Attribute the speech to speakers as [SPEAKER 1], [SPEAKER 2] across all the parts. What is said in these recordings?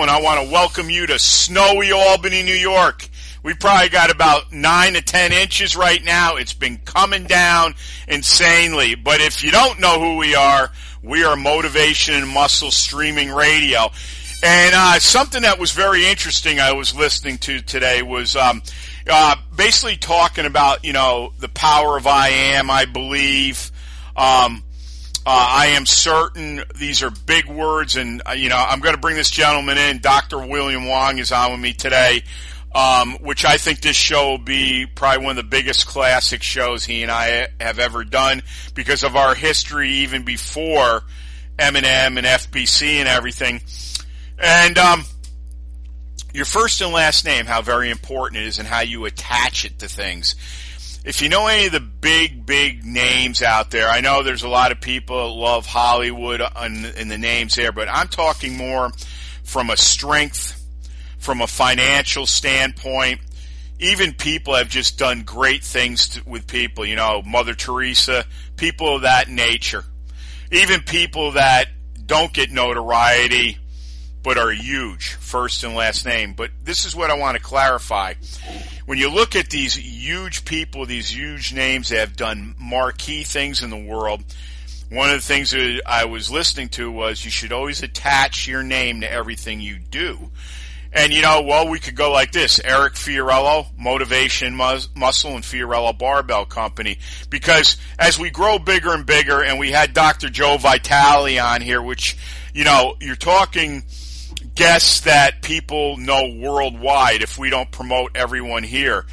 [SPEAKER 1] And I want to welcome you to snowy Albany, New York. We probably got about nine to ten inches right now. It's been coming down insanely. But if you don't know who we are, we are Motivation and Muscle Streaming Radio. And uh, something that was very interesting I was listening to today was um, uh, basically talking about, you know, the power of I am, I believe. Um, uh, I am certain these are big words, and uh, you know I'm going to bring this gentleman in. Dr. William Wong is on with me today, um, which I think this show will be probably one of the biggest classic shows he and I have ever done because of our history, even before M&M and FBC and everything. And um, your first and last name, how very important it is, and how you attach it to things if you know any of the big, big names out there, I know there's a lot of people that love Hollywood and the names there, but I'm talking more from a strength, from a financial standpoint. Even people have just done great things to, with people, you know, Mother Teresa, people of that nature. Even people that don't get notoriety, but are huge, first and last name. But this is what I want to clarify when you look at these huge people, these huge names that have done marquee things in the world, one of the things that I was listening to was you should always attach your name to everything you do. And you know, well, we could go like this: Eric Fiorillo, Motivation Mus- Muscle and Fiorillo Barbell Company. Because as we grow bigger and bigger, and we had Dr. Joe Vitale on here, which you know, you're talking guests that people know worldwide if we don't promote everyone here.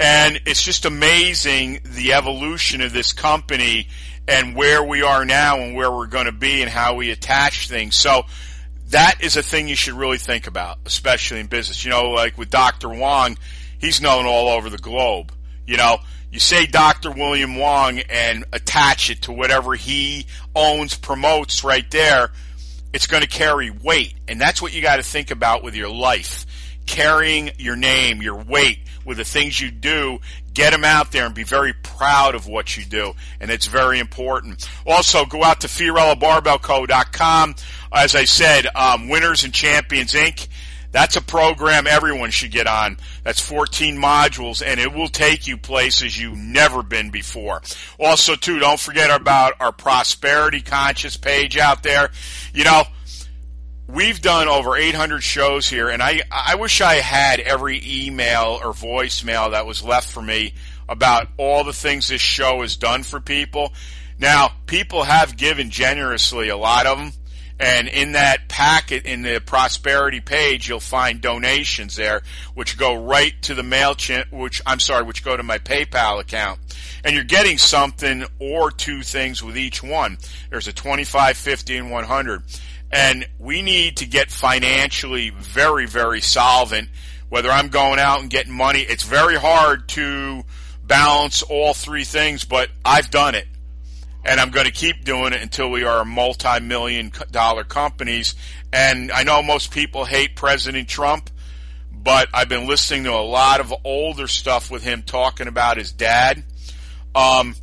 [SPEAKER 1] And it's just amazing the evolution of this company and where we are now and where we're going to be and how we attach things. So that is a thing you should really think about, especially in business. You know, like with Dr. Wong, he's known all over the globe. You know, you say Dr. William Wong and attach it to whatever he owns, promotes right there it's going to carry weight. And that's what you got to think about with your life. Carrying your name, your weight with the things you do, get them out there and be very proud of what you do. And it's very important. Also, go out to FiorilloBarbellCo.com. As I said, um, Winners and Champions Inc. That's a program everyone should get on. That's 14 modules and it will take you places you've never been before. Also too, don't forget about our prosperity conscious page out there. You know, we've done over 800 shows here and I, I wish I had every email or voicemail that was left for me about all the things this show has done for people. Now, people have given generously, a lot of them. And in that packet, in the prosperity page, you'll find donations there, which go right to the MailChimp, which, I'm sorry, which go to my PayPal account. And you're getting something or two things with each one. There's a 25, 50, and 100. And we need to get financially very, very solvent. Whether I'm going out and getting money, it's very hard to balance all three things, but I've done it and I'm going to keep doing it until we are multi-million dollar companies. And I know most people hate President Trump, but I've been listening to a lot of older stuff with him talking about his dad. Um,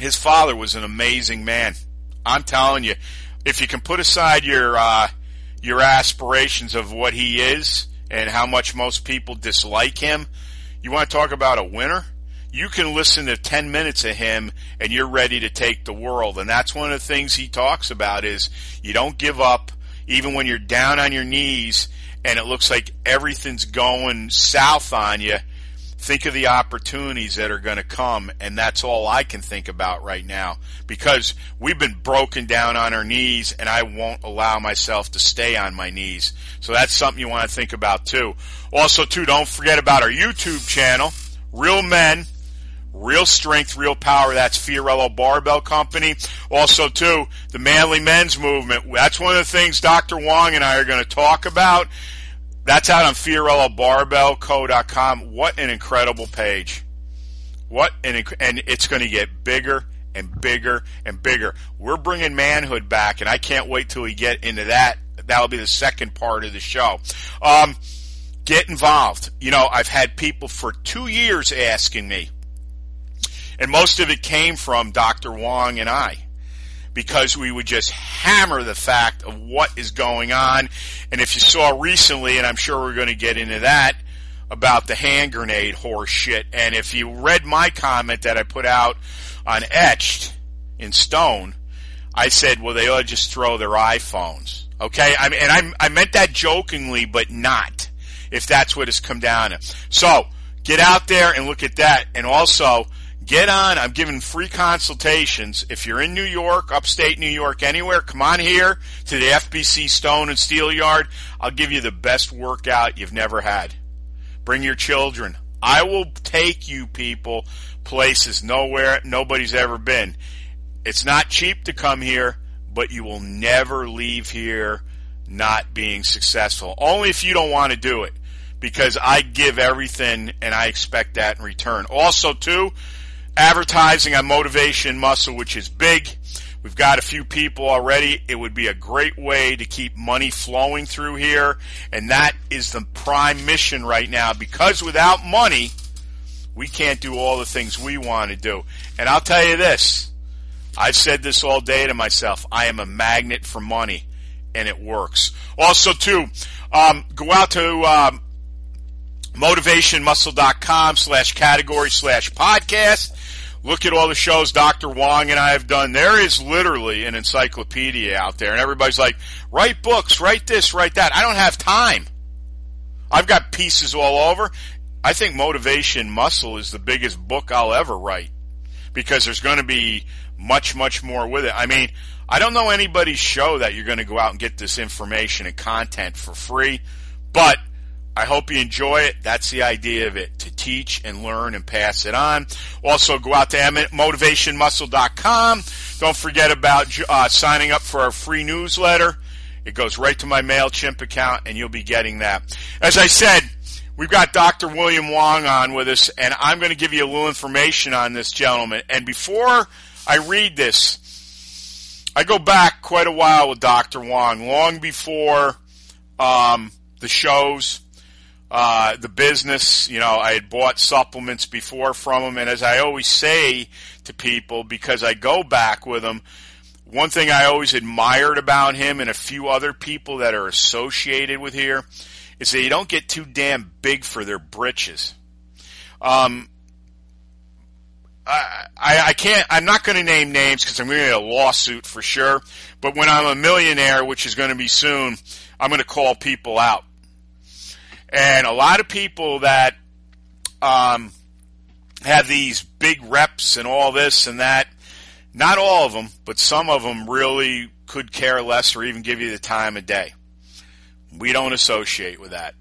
[SPEAKER 1] his father was an amazing man. I'm telling you, if you can put aside your uh, your aspirations of what he is and how much most people dislike him, you want to talk about a winner you can listen to 10 minutes of him and you're ready to take the world. And that's one of the things he talks about is you don't give up even when you're down on your knees and it looks like everything's going south on you. Think of the opportunities that are going to come. And that's all I can think about right now because we've been broken down on our knees and I won't allow myself to stay on my knees. So that's something you want to think about too. Also too, don't forget about our YouTube channel, Real Men Real strength, real power. That's Fiorillo Barbell Company. Also, too, the Manly Men's Movement. That's one of the things Dr. Wong and I are going to talk about. That's out on FiorilloBarbellCo.com. What an incredible page. What an, inc- and it's going to get bigger and bigger and bigger. We're bringing manhood back, and I can't wait till we get into that. That'll be the second part of the show. Um, get involved. You know, I've had people for two years asking me, and most of it came from Dr. Wong and I because we would just hammer the fact of what is going on. And if you saw recently, and I'm sure we're going to get into that, about the hand grenade horse shit. And if you read my comment that I put out on Etched in stone, I said, well, they ought to just throw their iPhones. Okay? I mean, and I, I meant that jokingly, but not, if that's what it's come down to. So, get out there and look at that. And also, get on. I'm giving free consultations. If you're in New York, upstate New York, anywhere, come on here to the FBC Stone and Steel Yard. I'll give you the best workout you've never had. Bring your children. I will take you people places nowhere nobody's ever been. It's not cheap to come here, but you will never leave here not being successful. Only if you don't want to do it. Because I give everything and I expect that in return. Also too, advertising on Motivation Muscle, which is big. We've got a few people already. It would be a great way to keep money flowing through here. And that is the prime mission right now because without money, we can't do all the things we want to do. And I'll tell you this. I've said this all day to myself. I am a magnet for money and it works. Also too, um, go out to, um, motivationmuscle.com slash category slash podcast. Look at all the shows Dr. Wong and I have done. There is literally an encyclopedia out there and everybody's like, write books, write this, write that. I don't have time. I've got pieces all over. I think Motivation Muscle is the biggest book I'll ever write because there's going to be much, much more with it. I mean, I don't know anybody's show that you're going to go out and get this information and content for free, but I hope you enjoy it. That's the idea of it, to teach and learn and pass it on. Also, go out to motivationmuscle.com. Don't forget about uh, signing up for our free newsletter. It goes right to my MailChimp account, and you'll be getting that. As I said, we've got Dr. William Wong on with us, and I'm going to give you a little information on this gentleman. And before I read this, I go back quite a while with Dr. Wong, long before um, the shows uh, the business. You know, I had bought supplements before from him, and as I always say to people, because I go back with him, one thing I always admired about him and a few other people that are associated with here is that they don't get too damn big for their britches. Um, I, I can't, I'm not going to name names because I'm going to get a lawsuit for sure. But when I'm a millionaire, which is going to be soon, I'm going to call people out. And a lot of people that um, have these big reps and all this and that, not all of them, but some of them really could care less or even give you the time of day. We don't associate with that.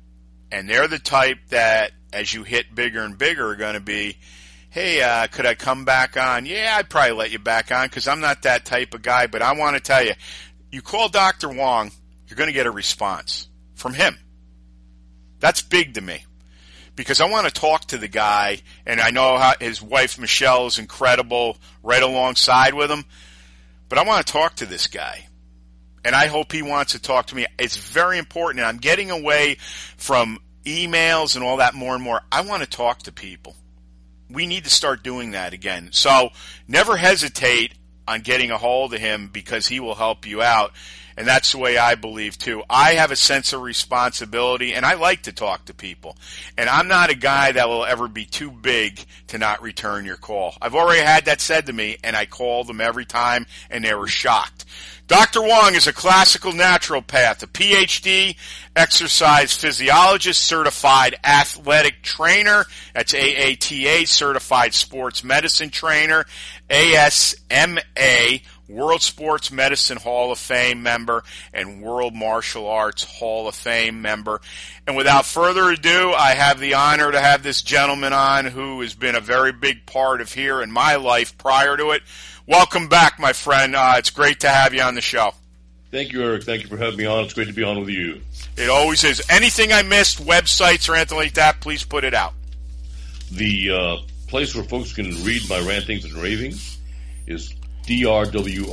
[SPEAKER 1] And they're the type that, as you hit bigger and bigger, are going to be, hey, uh, could I come back on? Yeah, I'd probably let you back on because I'm not that type of guy. But I want to tell you, you call Dr. Wong, you're going to get a response from him. That's big to me because I want to talk to the guy, and I know how his wife Michelle is incredible right alongside with him, but I want to talk to this guy. And I hope he wants to talk to me. It's very important. And I'm getting away from emails and all that more and more. I want to talk to people. We need to start doing that again. So never hesitate on getting a hold of him because he will help you out. And that's the way I believe too. I have a sense of responsibility and I like to talk to people. And I'm not a guy that will ever be too big to not return your call. I've already had that said to me and I called them every time and they were shocked. Dr. Wong is a classical naturopath, a PhD, exercise physiologist, certified athletic trainer. That's AATA, certified sports medicine trainer, ASMA, World Sports Medicine Hall of Fame member and World Martial Arts Hall of Fame member. And without further ado, I have the honor to have this gentleman on who has been a very big part of here in my life prior to it. Welcome back, my friend. Uh, it's great to have you on the show.
[SPEAKER 2] Thank you, Eric. Thank you for having me on. It's great to be on with you.
[SPEAKER 1] It always is. Anything I missed, websites or anything like that, please put it out.
[SPEAKER 2] The uh, place where folks can read my rantings and ravings is drwong.us,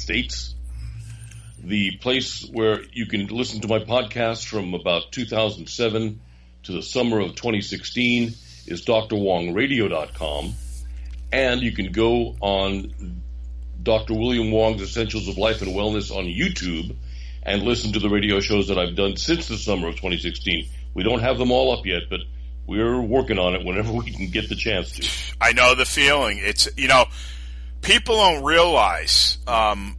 [SPEAKER 2] States. The place where you can listen to my podcast from about 2007 to the summer of 2016 is drwongradio.com. And you can go on Dr. William Wong's Essentials of Life and Wellness on YouTube and listen to the radio shows that I've done since the summer of 2016. We don't have them all up yet, but we're working on it whenever we can get the chance to.
[SPEAKER 1] I know the feeling. It's, you know, people don't realize, um,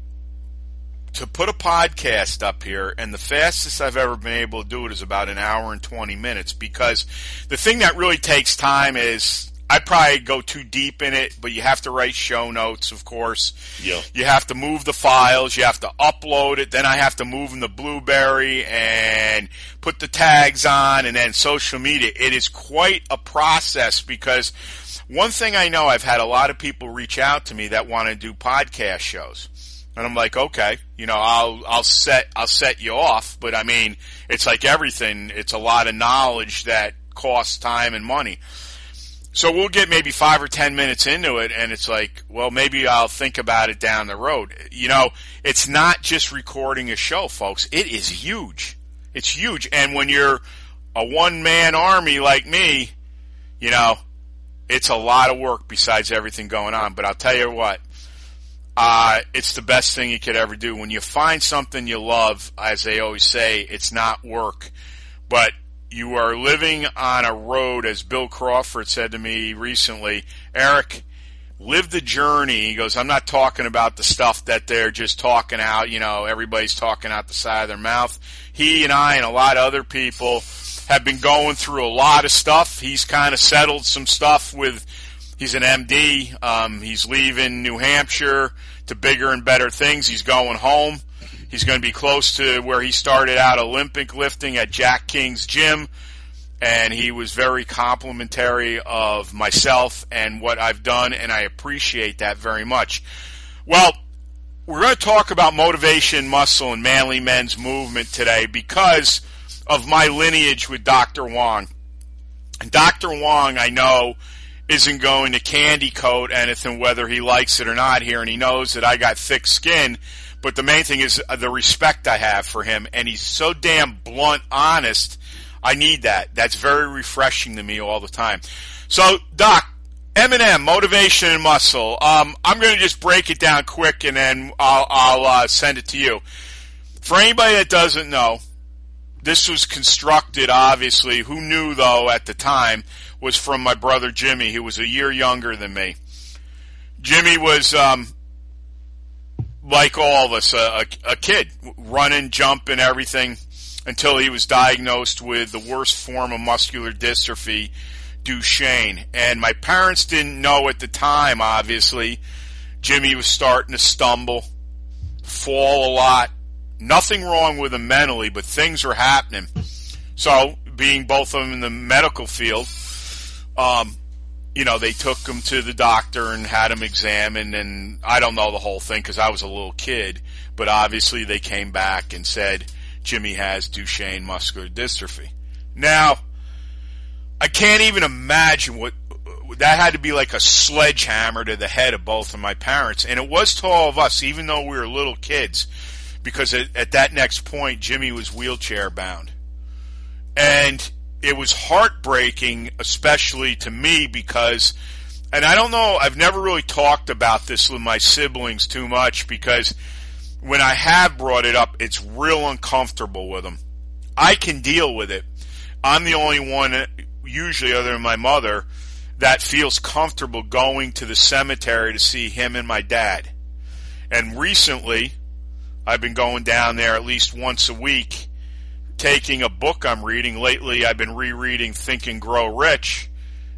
[SPEAKER 1] to put a podcast up here, and the fastest I've ever been able to do it is about an hour and 20 minutes because the thing that really takes time is I probably go too deep in it, but you have to write show notes, of course.
[SPEAKER 2] Yeah.
[SPEAKER 1] You have to move the files. You have to upload it. Then I have to move them to Blubrry and put the tags on and then social media. It is quite a process because one thing I know, I've had a lot of people reach out to me that want to do podcast shows. And I'm like, okay, you know, I'll, I'll set, I'll set you off. But I mean, it's like everything. It's a lot of knowledge that costs time and money. So we'll get maybe five or ten minutes into it, and it's like, well, maybe I'll think about it down the road. You know, it's not just recording a show, folks. It is huge. It's huge. And when you're a one man army like me, you know, it's a lot of work besides everything going on. But I'll tell you what, uh, it's the best thing you could ever do. When you find something you love, as they always say, it's not work, but you are living on a road, as Bill Crawford said to me recently, Eric, live the journey. He goes, I'm not talking about the stuff that they're just talking out, you know, everybody's talking out the side of their mouth. He and I and a lot of other people have been going through a lot of stuff. He's kind of settled some stuff with, he's an MD. Um, he's leaving New Hampshire to bigger and better things. He's going home. He's going to be close to where he started out Olympic lifting at Jack King's gym. And he was very complimentary of myself and what I've done, and I appreciate that very much. Well, we're going to talk about motivation, muscle, and manly men's movement today because of my lineage with Dr. Wong. And Dr. Wong, I know, isn't going to candy coat anything whether he likes it or not here, and he knows that I got thick skin but the main thing is uh, the respect I have for him, and he's so damn blunt, honest. I need that. That's very refreshing to me all the time. So, Doc, M&M, motivation and muscle. Um, I'm going to just break it down quick, and then I'll, I'll uh, send it to you. For anybody that doesn't know, this was constructed, obviously. Who knew, though, at the time, was from my brother Jimmy, who was a year younger than me. Jimmy was um, like all of us, a, a, kid running, jumping, everything until he was diagnosed with the worst form of muscular dystrophy, Duchenne. And my parents didn't know at the time, obviously. Jimmy was starting to stumble, fall a lot. Nothing wrong with him mentally, but things were happening. So, being both of them in the medical field, um, you know, they took him to the doctor and had him examined, and I don't know the whole thing because I was a little kid, but obviously they came back and said Jimmy has Duchenne muscular dystrophy. Now, I can't even imagine what that had to be like a sledgehammer to the head of both of my parents, and it was to all of us, even though we were little kids, because at, at that next point, Jimmy was wheelchair bound, and it was heartbreaking, especially to me because, and I don't know, I've never really talked about this with my siblings too much because when I have brought it up, it's real uncomfortable with them. I can deal with it. I'm the only one, usually other than my mother, that feels comfortable going to the cemetery to see him and my dad. And recently, I've been going down there at least once a week taking a book I'm reading. Lately, I've been rereading Think and Grow Rich,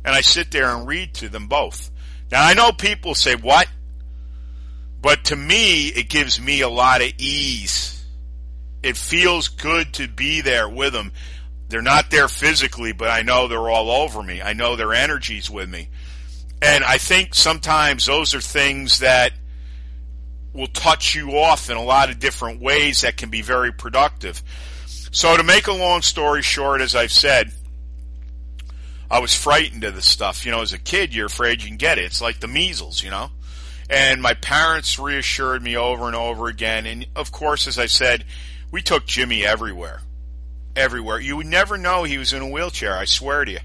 [SPEAKER 1] and I sit there and read to them both. Now I know people say, what? But to me, it gives me a lot of ease. It feels good to be there with them. They're not there physically, but I know they're all over me. I know their energy's with me. And I think sometimes those are things that will touch you off in a lot of different ways that can be very productive. So to make a long story short, as I've said, I was frightened of this stuff. You know, as a kid, you're afraid you can get it. It's like the measles, you know? And my parents reassured me over and over again. And of course, as I said, we took Jimmy everywhere. Everywhere. You would never know he was in a wheelchair, I swear to you.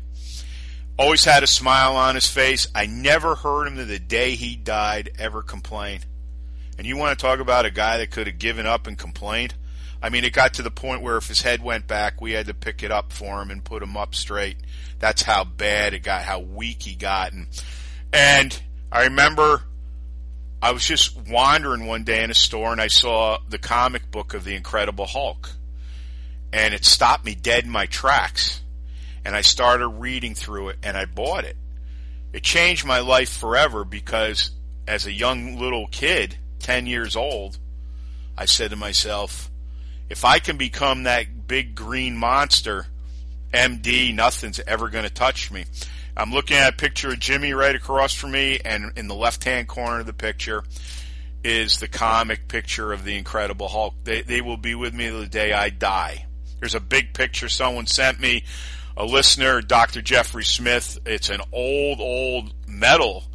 [SPEAKER 1] Always had a smile on his face. I never heard him to the day he died ever complain. And you want to talk about a guy that could have given up and complained? I mean, it got to the point where if his head went back, we had to pick it up for him and put him up straight. That's how bad it got, how weak he got. And, and I remember I was just wandering one day in a store and I saw the comic book of the Incredible Hulk. And it stopped me dead in my tracks. And I started reading through it and I bought it. It changed my life forever because as a young little kid, 10 years old, I said to myself, if I can become that big green monster, MD, nothing's ever going to touch me. I'm looking at a picture of Jimmy right across from me, and in the left hand corner of the picture is the comic picture of the Incredible Hulk. They, they will be with me the day I die. There's a big picture someone sent me, a listener, Dr. Jeffrey Smith. It's an old, old metal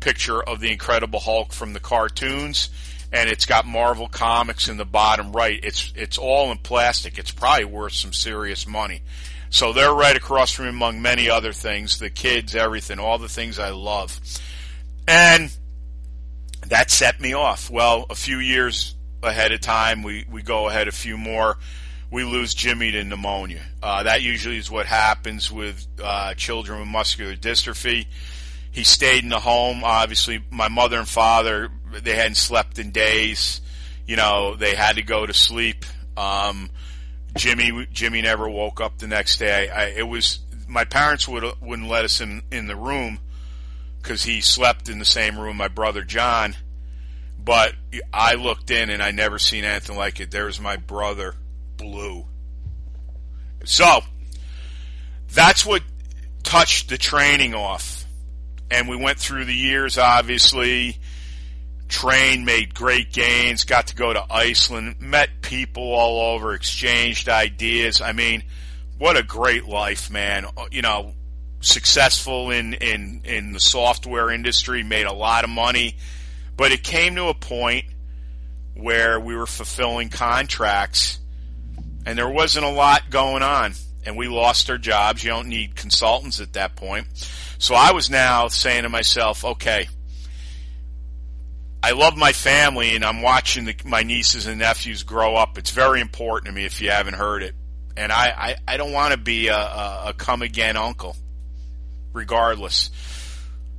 [SPEAKER 1] picture of the Incredible Hulk from the cartoons and it's got Marvel Comics in the bottom right. It's it's all in plastic. It's probably worth some serious money. So they're right across from me among many other things, the kids, everything, all the things I love. And that set me off. Well, a few years ahead of time, we, we go ahead a few more. We lose Jimmy to pneumonia. Uh, that usually is what happens with uh, children with muscular dystrophy. He stayed in the home. Obviously, my mother and father they hadn't slept in days. You know, they had to go to sleep. Um, Jimmy Jimmy never woke up the next day. I, it was my parents would wouldn't let us in in the room because he slept in the same room my brother John. But I looked in and I never seen anything like it. There was my brother, blue. So that's what touched the training off, and we went through the years. Obviously, trained, made great gains, got to go to Iceland, met people all over, exchanged ideas. I mean, what a great life, man. You know, successful in, in, in the software industry, made a lot of money, but it came to a point where we were fulfilling contracts and there wasn't a lot going on and we lost our jobs. You don't need consultants at that point. So I was now saying to myself, okay, I love my family and I'm watching the, my nieces and nephews grow up. It's very important to me if you haven't heard it. And I, I, I don't want to be a, a, a come again uncle, regardless.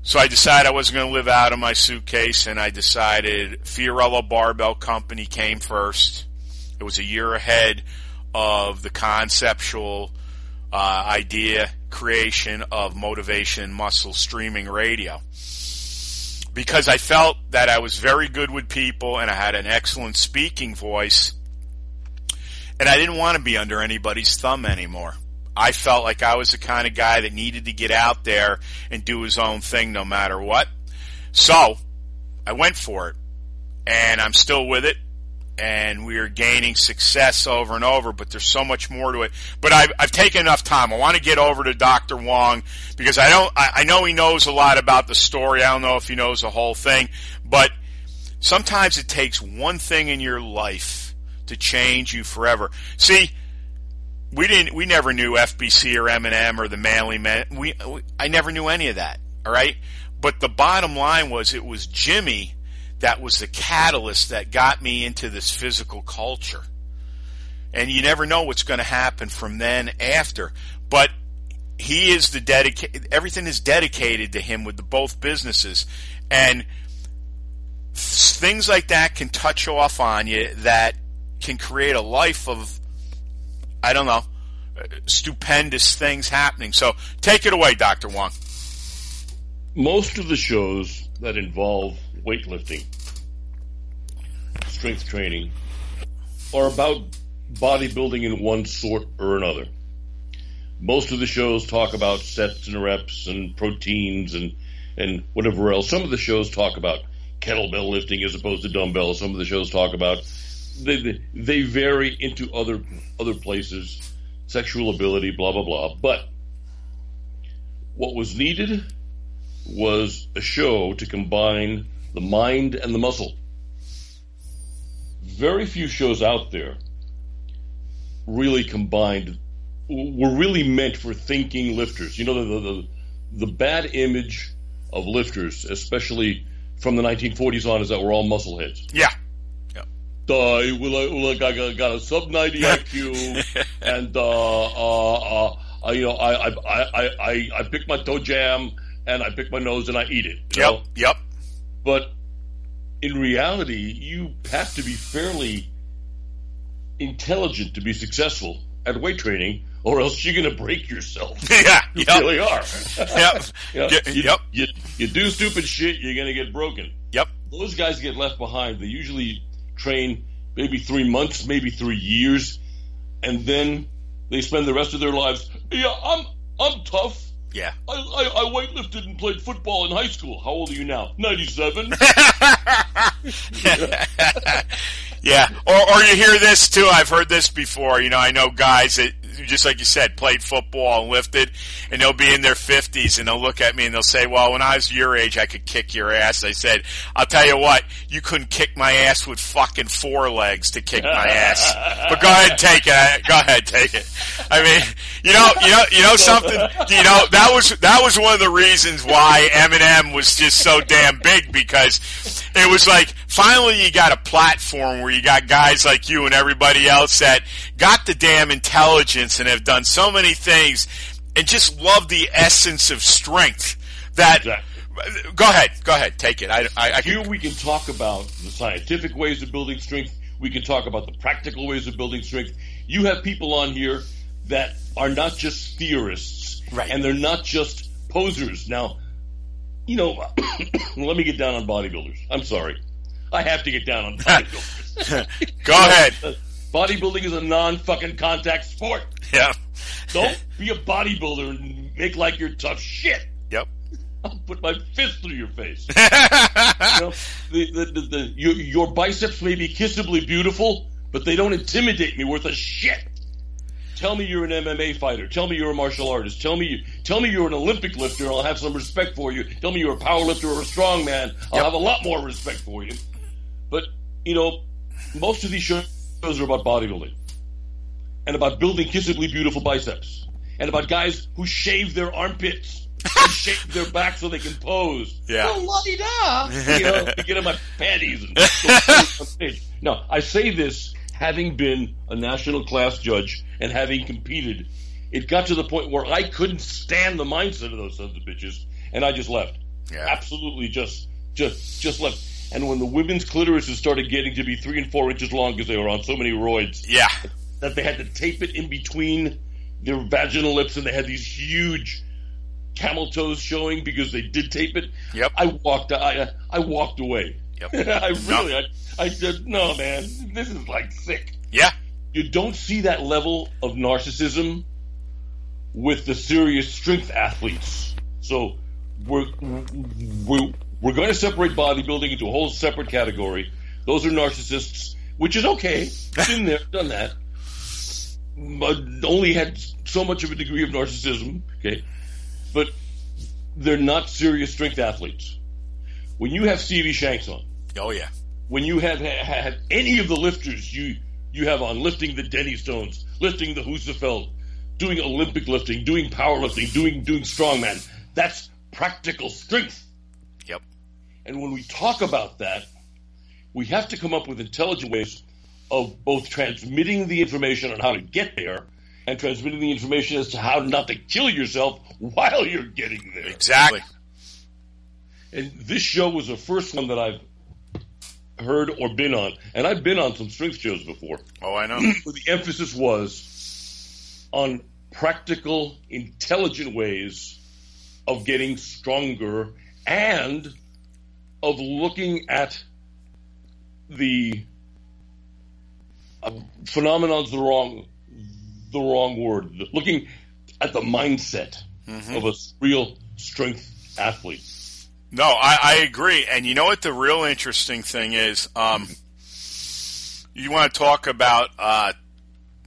[SPEAKER 1] So I decided I wasn't going to live out of my suitcase and I decided Fiorillo Barbell Company came first. It was a year ahead of the conceptual uh, idea creation of motivation muscle streaming radio because I felt that I was very good with people and I had an excellent speaking voice. And I didn't want to be under anybody's thumb anymore. I felt like I was the kind of guy that needed to get out there and do his own thing no matter what. So I went for it and I'm still with it and we are gaining success over and over, but there's so much more to it. But I've, I've taken enough time. I want to get over to Dr. Wong because I don't, I, I know he knows a lot about the story. I don't know if he knows the whole thing, but sometimes it takes one thing in your life to change you forever. See, we didn't, we never knew FBC or M&M or the Manly Men. We, we, I never knew any of that. All right. But the bottom line was it was Jimmy that was the catalyst that got me into this physical culture. And you never know what's going to happen from then after. But he is the dedicated, everything is dedicated to him with the both businesses. And things like that can touch off on you that can create a life of, I don't know, stupendous things happening. So take it away, Dr. Wong.
[SPEAKER 2] most of the shows that involve weightlifting, strength training, are about bodybuilding in one sort or another. Most of the shows talk about sets and reps and proteins and, and whatever else. Some of the shows talk about kettlebell lifting as opposed to dumbbells. Some of the shows talk about they, they vary into other other places, sexual ability, blah blah blah. But what was needed was a show to combine the mind and the muscle. Very few shows out there really combined were really meant for thinking lifters. You know the the, the bad image of lifters, especially from the 1940s on, is that we're all muscleheads.
[SPEAKER 1] Yeah.
[SPEAKER 2] Well, I, well, I got, got a sub 90 IQ, and uh, uh, uh, I, you know, I, I, I, I, I pick my toe jam and I pick my nose and I eat it.
[SPEAKER 1] Yep.
[SPEAKER 2] Know?
[SPEAKER 1] Yep.
[SPEAKER 2] But in reality, you have to be fairly intelligent to be successful at weight training, or else you're going to break yourself.
[SPEAKER 1] yeah.
[SPEAKER 2] You
[SPEAKER 1] Yep.
[SPEAKER 2] really are.
[SPEAKER 1] Yep.
[SPEAKER 2] You, know,
[SPEAKER 1] Y-
[SPEAKER 2] you,
[SPEAKER 1] yep.
[SPEAKER 2] you, you do stupid shit, you're going to get broken.
[SPEAKER 1] Yep.
[SPEAKER 2] Those guys get left behind. They usually train maybe three months, maybe three years, and then they spend the rest of their lives. Yeah, I'm I'm tough.
[SPEAKER 1] Yeah.
[SPEAKER 2] I, I, I weightlifted and played football in high school. How old are you now? Ninety-seven.
[SPEAKER 1] Yeah, or or you hear this too. I've heard this before. You know, I know guys that just like you said played football and lifted, and they'll be in their fifties and they'll look at me and they'll say, "Well, when I was your age, I could kick your ass." I said, "I'll tell you what, you couldn't kick my ass with fucking four legs to kick my ass." But go ahead, and take it. Go ahead, take it. I mean, you know, you know, you know something. You know that was that was one of the reasons why M&M was just so damn big because it was like finally you got a platform where you got guys like you and everybody else that got the damn intelligence and have done so many things and just love the essence of strength that
[SPEAKER 2] Exactly.
[SPEAKER 1] go ahead go ahead take it i i, I
[SPEAKER 2] Here
[SPEAKER 1] can,
[SPEAKER 2] we can talk about the scientific ways of building strength. We can talk about the practical ways of building strength. You have people on here that are not just theorists,
[SPEAKER 1] Right.
[SPEAKER 2] And they're not just posers. Now, you know, let me get down on bodybuilders. I'm sorry, I have to get down on bodybuilders.
[SPEAKER 1] go ahead
[SPEAKER 2] Bodybuilding is a non-fucking contact sport.
[SPEAKER 1] yeah
[SPEAKER 2] Don't be a bodybuilder and make like you're tough shit.
[SPEAKER 1] yep
[SPEAKER 2] I'll put my fist through your face. you know, the, the, the, the, your, your biceps may be kissably beautiful, but they don't intimidate me worth a shit. Tell me you're an MMA fighter. Tell me you're a martial artist. Tell me you, tell me you're an Olympic lifter. I'll have some respect for you. Tell me you're a power lifter or a strong man. I'll
[SPEAKER 1] Yep.
[SPEAKER 2] have a lot more respect for you. But you know, most of these shows are about bodybuilding and about building kissably beautiful biceps and about guys who shave their armpits and shave their back so they can pose.
[SPEAKER 1] Yeah.
[SPEAKER 2] Oh, la-di-da. You know, to get in my panties and go on stage. No, I say this having been a national class judge and having competed. It got to the point where I couldn't stand the mindset of those sons of bitches, and I just left.
[SPEAKER 1] Yeah.
[SPEAKER 2] Absolutely, just, just, just left. And when the women's clitorises started getting to be three and four inches long because they were on so many roids,
[SPEAKER 1] yeah
[SPEAKER 2] that they had to tape it in between their vaginal lips and they had these huge camel toes showing because they did tape it.
[SPEAKER 1] Yep.
[SPEAKER 2] I walked I I walked away.
[SPEAKER 1] Yep.
[SPEAKER 2] I really I, I said, no man, this is like sick.
[SPEAKER 1] yeah
[SPEAKER 2] You don't see that level of narcissism with the serious strength athletes. So we're we're, we're going to separate bodybuilding into a whole separate category. Those are narcissists, which is okay. Been there, done that. But only had so much of a degree of narcissism. Okay, but they're not serious strength athletes. When you have Stevie Shanks on,
[SPEAKER 1] oh yeah
[SPEAKER 2] when you have ha- had any of the lifters you you have on lifting the Dinnie Stones, lifting the Husafell, doing Olympic lifting, doing powerlifting, doing doing strongman, that's practical strength. And when we talk about that, we have to come up with intelligent ways of both transmitting the information on how to get there and transmitting the information as to how not to kill yourself while you're getting there.
[SPEAKER 1] exactly
[SPEAKER 2] And this show was the first one that I've heard or been on. And I've been on some strength shows before.
[SPEAKER 1] oh i know
[SPEAKER 2] the emphasis was on practical, intelligent ways of getting stronger and of looking at the uh, phenomenon's the wrong the wrong word. Looking at the mindset
[SPEAKER 1] Mm-hmm.
[SPEAKER 2] of a real strength athlete.
[SPEAKER 1] No, I, I agree. And you know what the real interesting thing is? Um, you want to talk about uh,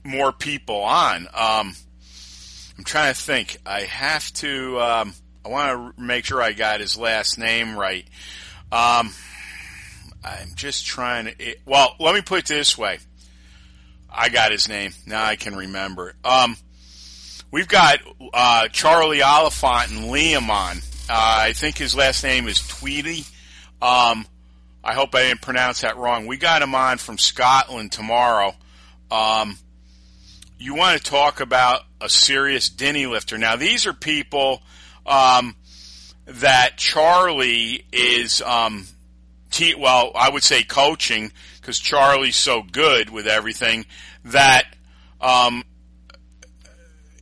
[SPEAKER 1] more people on. Um, I'm trying to think. I have to. Um, I want to make sure I got his last name right. Um, I'm just trying to. It, well, let me put it this way. I got his name now. I can remember. Um, we've got uh, Charlie Oliphant and Liam on. Uh, I think his last name is Tweedy. Um, I hope I didn't pronounce that wrong. We got him on from Scotland tomorrow. Um, you want to talk about a serious Dinnie lifter. Now, these are people um, that Charlie is, um, well, I would say coaching because Charlie's so good with everything that um,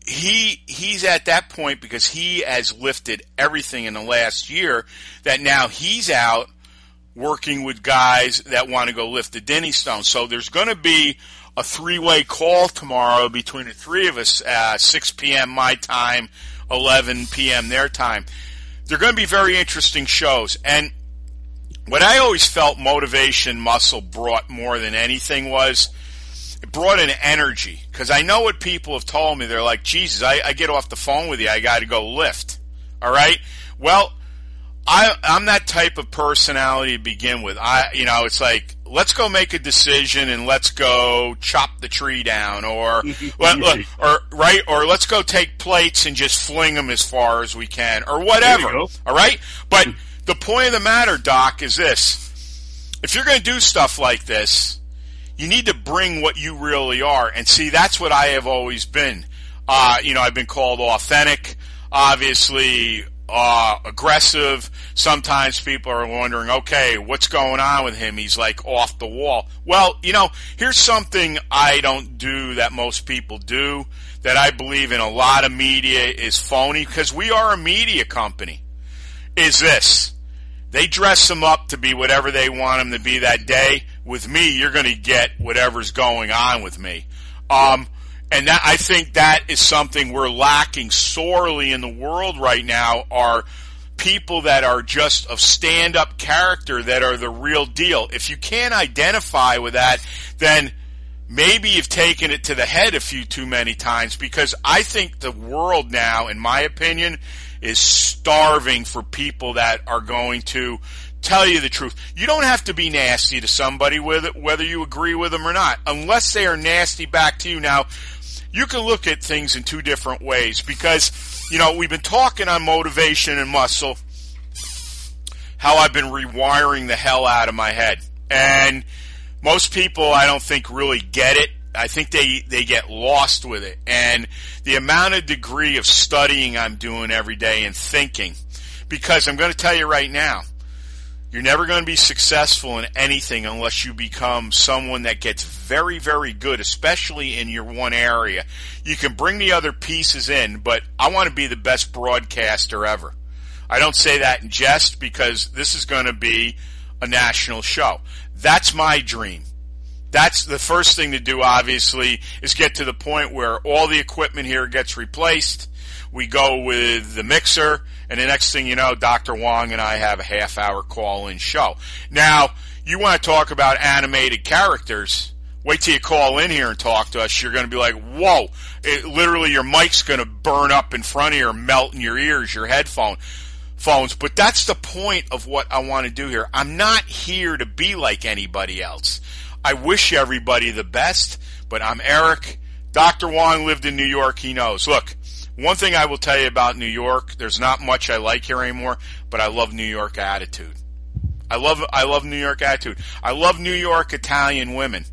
[SPEAKER 1] he he's at that point because he has lifted everything in the last year that now he's out working with guys that want to go lift the Dinnie Stone. So there's going to be a three-way call tomorrow between the three of us, uh, 6 p.m. my time, 11 p.m. their time. They're going to be very interesting shows. And what I always felt motivation muscle brought more than anything was it brought an energy because I know what people have told me. They're like, Jesus, I, I get off the phone with you. I got to go lift. All right. Well, I, I'm that type of personality to begin with. I, you know, it's like, let's go make a decision and let's go chop the tree down or, or, right, or let's go take plates and just fling them as far as we can or whatever. All right. But the point of the matter, Doc, is this. If you're going to do stuff like this, you need to bring what you really are. And see, that's what I have always been. Uh, you know, I've been called authentic, obviously, uh, aggressive. Sometimes people are wondering, okay, what's going on with him? He's like off the wall. Well, you know, here's something I don't do that most people do that I believe in a lot of media is phony because we are a media company. Is this. They dress them up to be whatever they want them to be that day. With me, you're going to get whatever's going on with me. Um, and that, I think that is something we're lacking sorely in the world right now are people that are just of stand up character that are the real deal. If you can't identify with that, then maybe you've taken it to the head a few too many times because I think the world now, in my opinion, is starving for people that are going to tell you the truth. You don't have to be nasty to somebody with it, whether you agree with them or not, unless they are nasty back to you. Now, you can look at things in two different ways because, you know, we've been talking on motivation and muscle, how I've been rewiring the hell out of my head. And most people, I don't think, really get it. I think they, they get lost with it. And the amount of degree of studying I'm doing every day and thinking, because I'm going to tell you right now, you're never going to be successful in anything unless you become someone that gets very, very good, especially in your one area. You can bring the other pieces in, but I want to be the best broadcaster ever. I don't say that in jest because this is going to be a national show. That's my dream. That's the first thing to do, obviously, is get to the point where all the equipment here gets replaced. We go with the mixer, and the next thing you know, Dr. Wong and I have a half hour call in show. Now, you want to talk about animated characters. Wait till you call in here and talk to us. You're going to be like, whoa, it, literally your mic's going to burn up in front of you or melt in your ears, your headphone phones. But that's the point of what I want to do here. I'm not here to be like anybody else. I wish everybody the best, but I'm Eric. Dr. Wong lived in New York. He knows. Look, one thing I will tell you about New York, there's not much I like here anymore, but I love New York attitude. I love, I love New York attitude. I love New York Italian women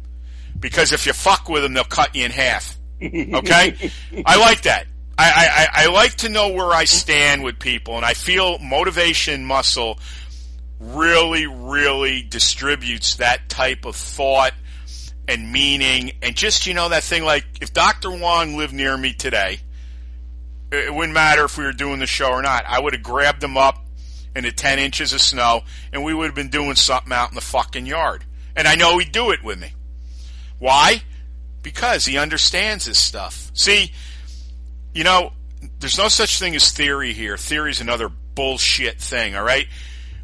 [SPEAKER 1] because if you fuck with them, they'll cut you in half. Okay? I like that. I, I, I like to know where I stand with people, and I feel motivation muscle really, really distributes that type of thought and meaning, and just you know that thing like if Dr. Wong lived near me today, it wouldn't matter if we were doing the show or not. I would have grabbed them up in the 10 inches of snow and we would have been doing something out in the fucking yard. And I know he'd do it with me. Why? Because he understands this stuff. See, you know, there's no such thing as theory here. Theory is another bullshit thing, all right?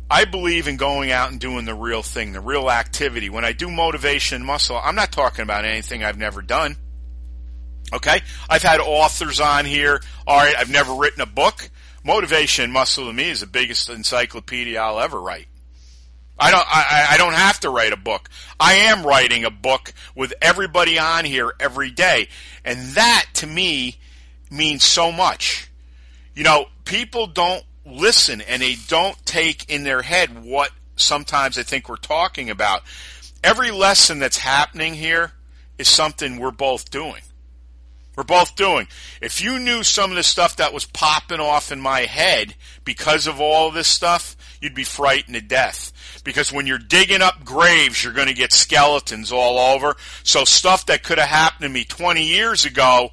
[SPEAKER 1] I believe in going out and doing the real thing, the real activity. When I do motivation and muscle, I'm not talking about anything I've never done. Okay? I've had authors on here. All right, I've never written a book. Motivation muscle to me is the biggest encyclopedia I'll ever write. I don't, I, I don't have to write a book. I am writing a book with everybody on here every day. And that to me means so much. You know, people don't listen and they don't take in their head what sometimes I think we're talking about. Every lesson that's happening here is something we're both doing. We're both doing. If you knew some of the stuff that was popping off in my head because of all of this stuff, you'd be frightened to death. Because when you're digging up graves, you're going to get skeletons all over. So stuff that could have happened to me 20 years ago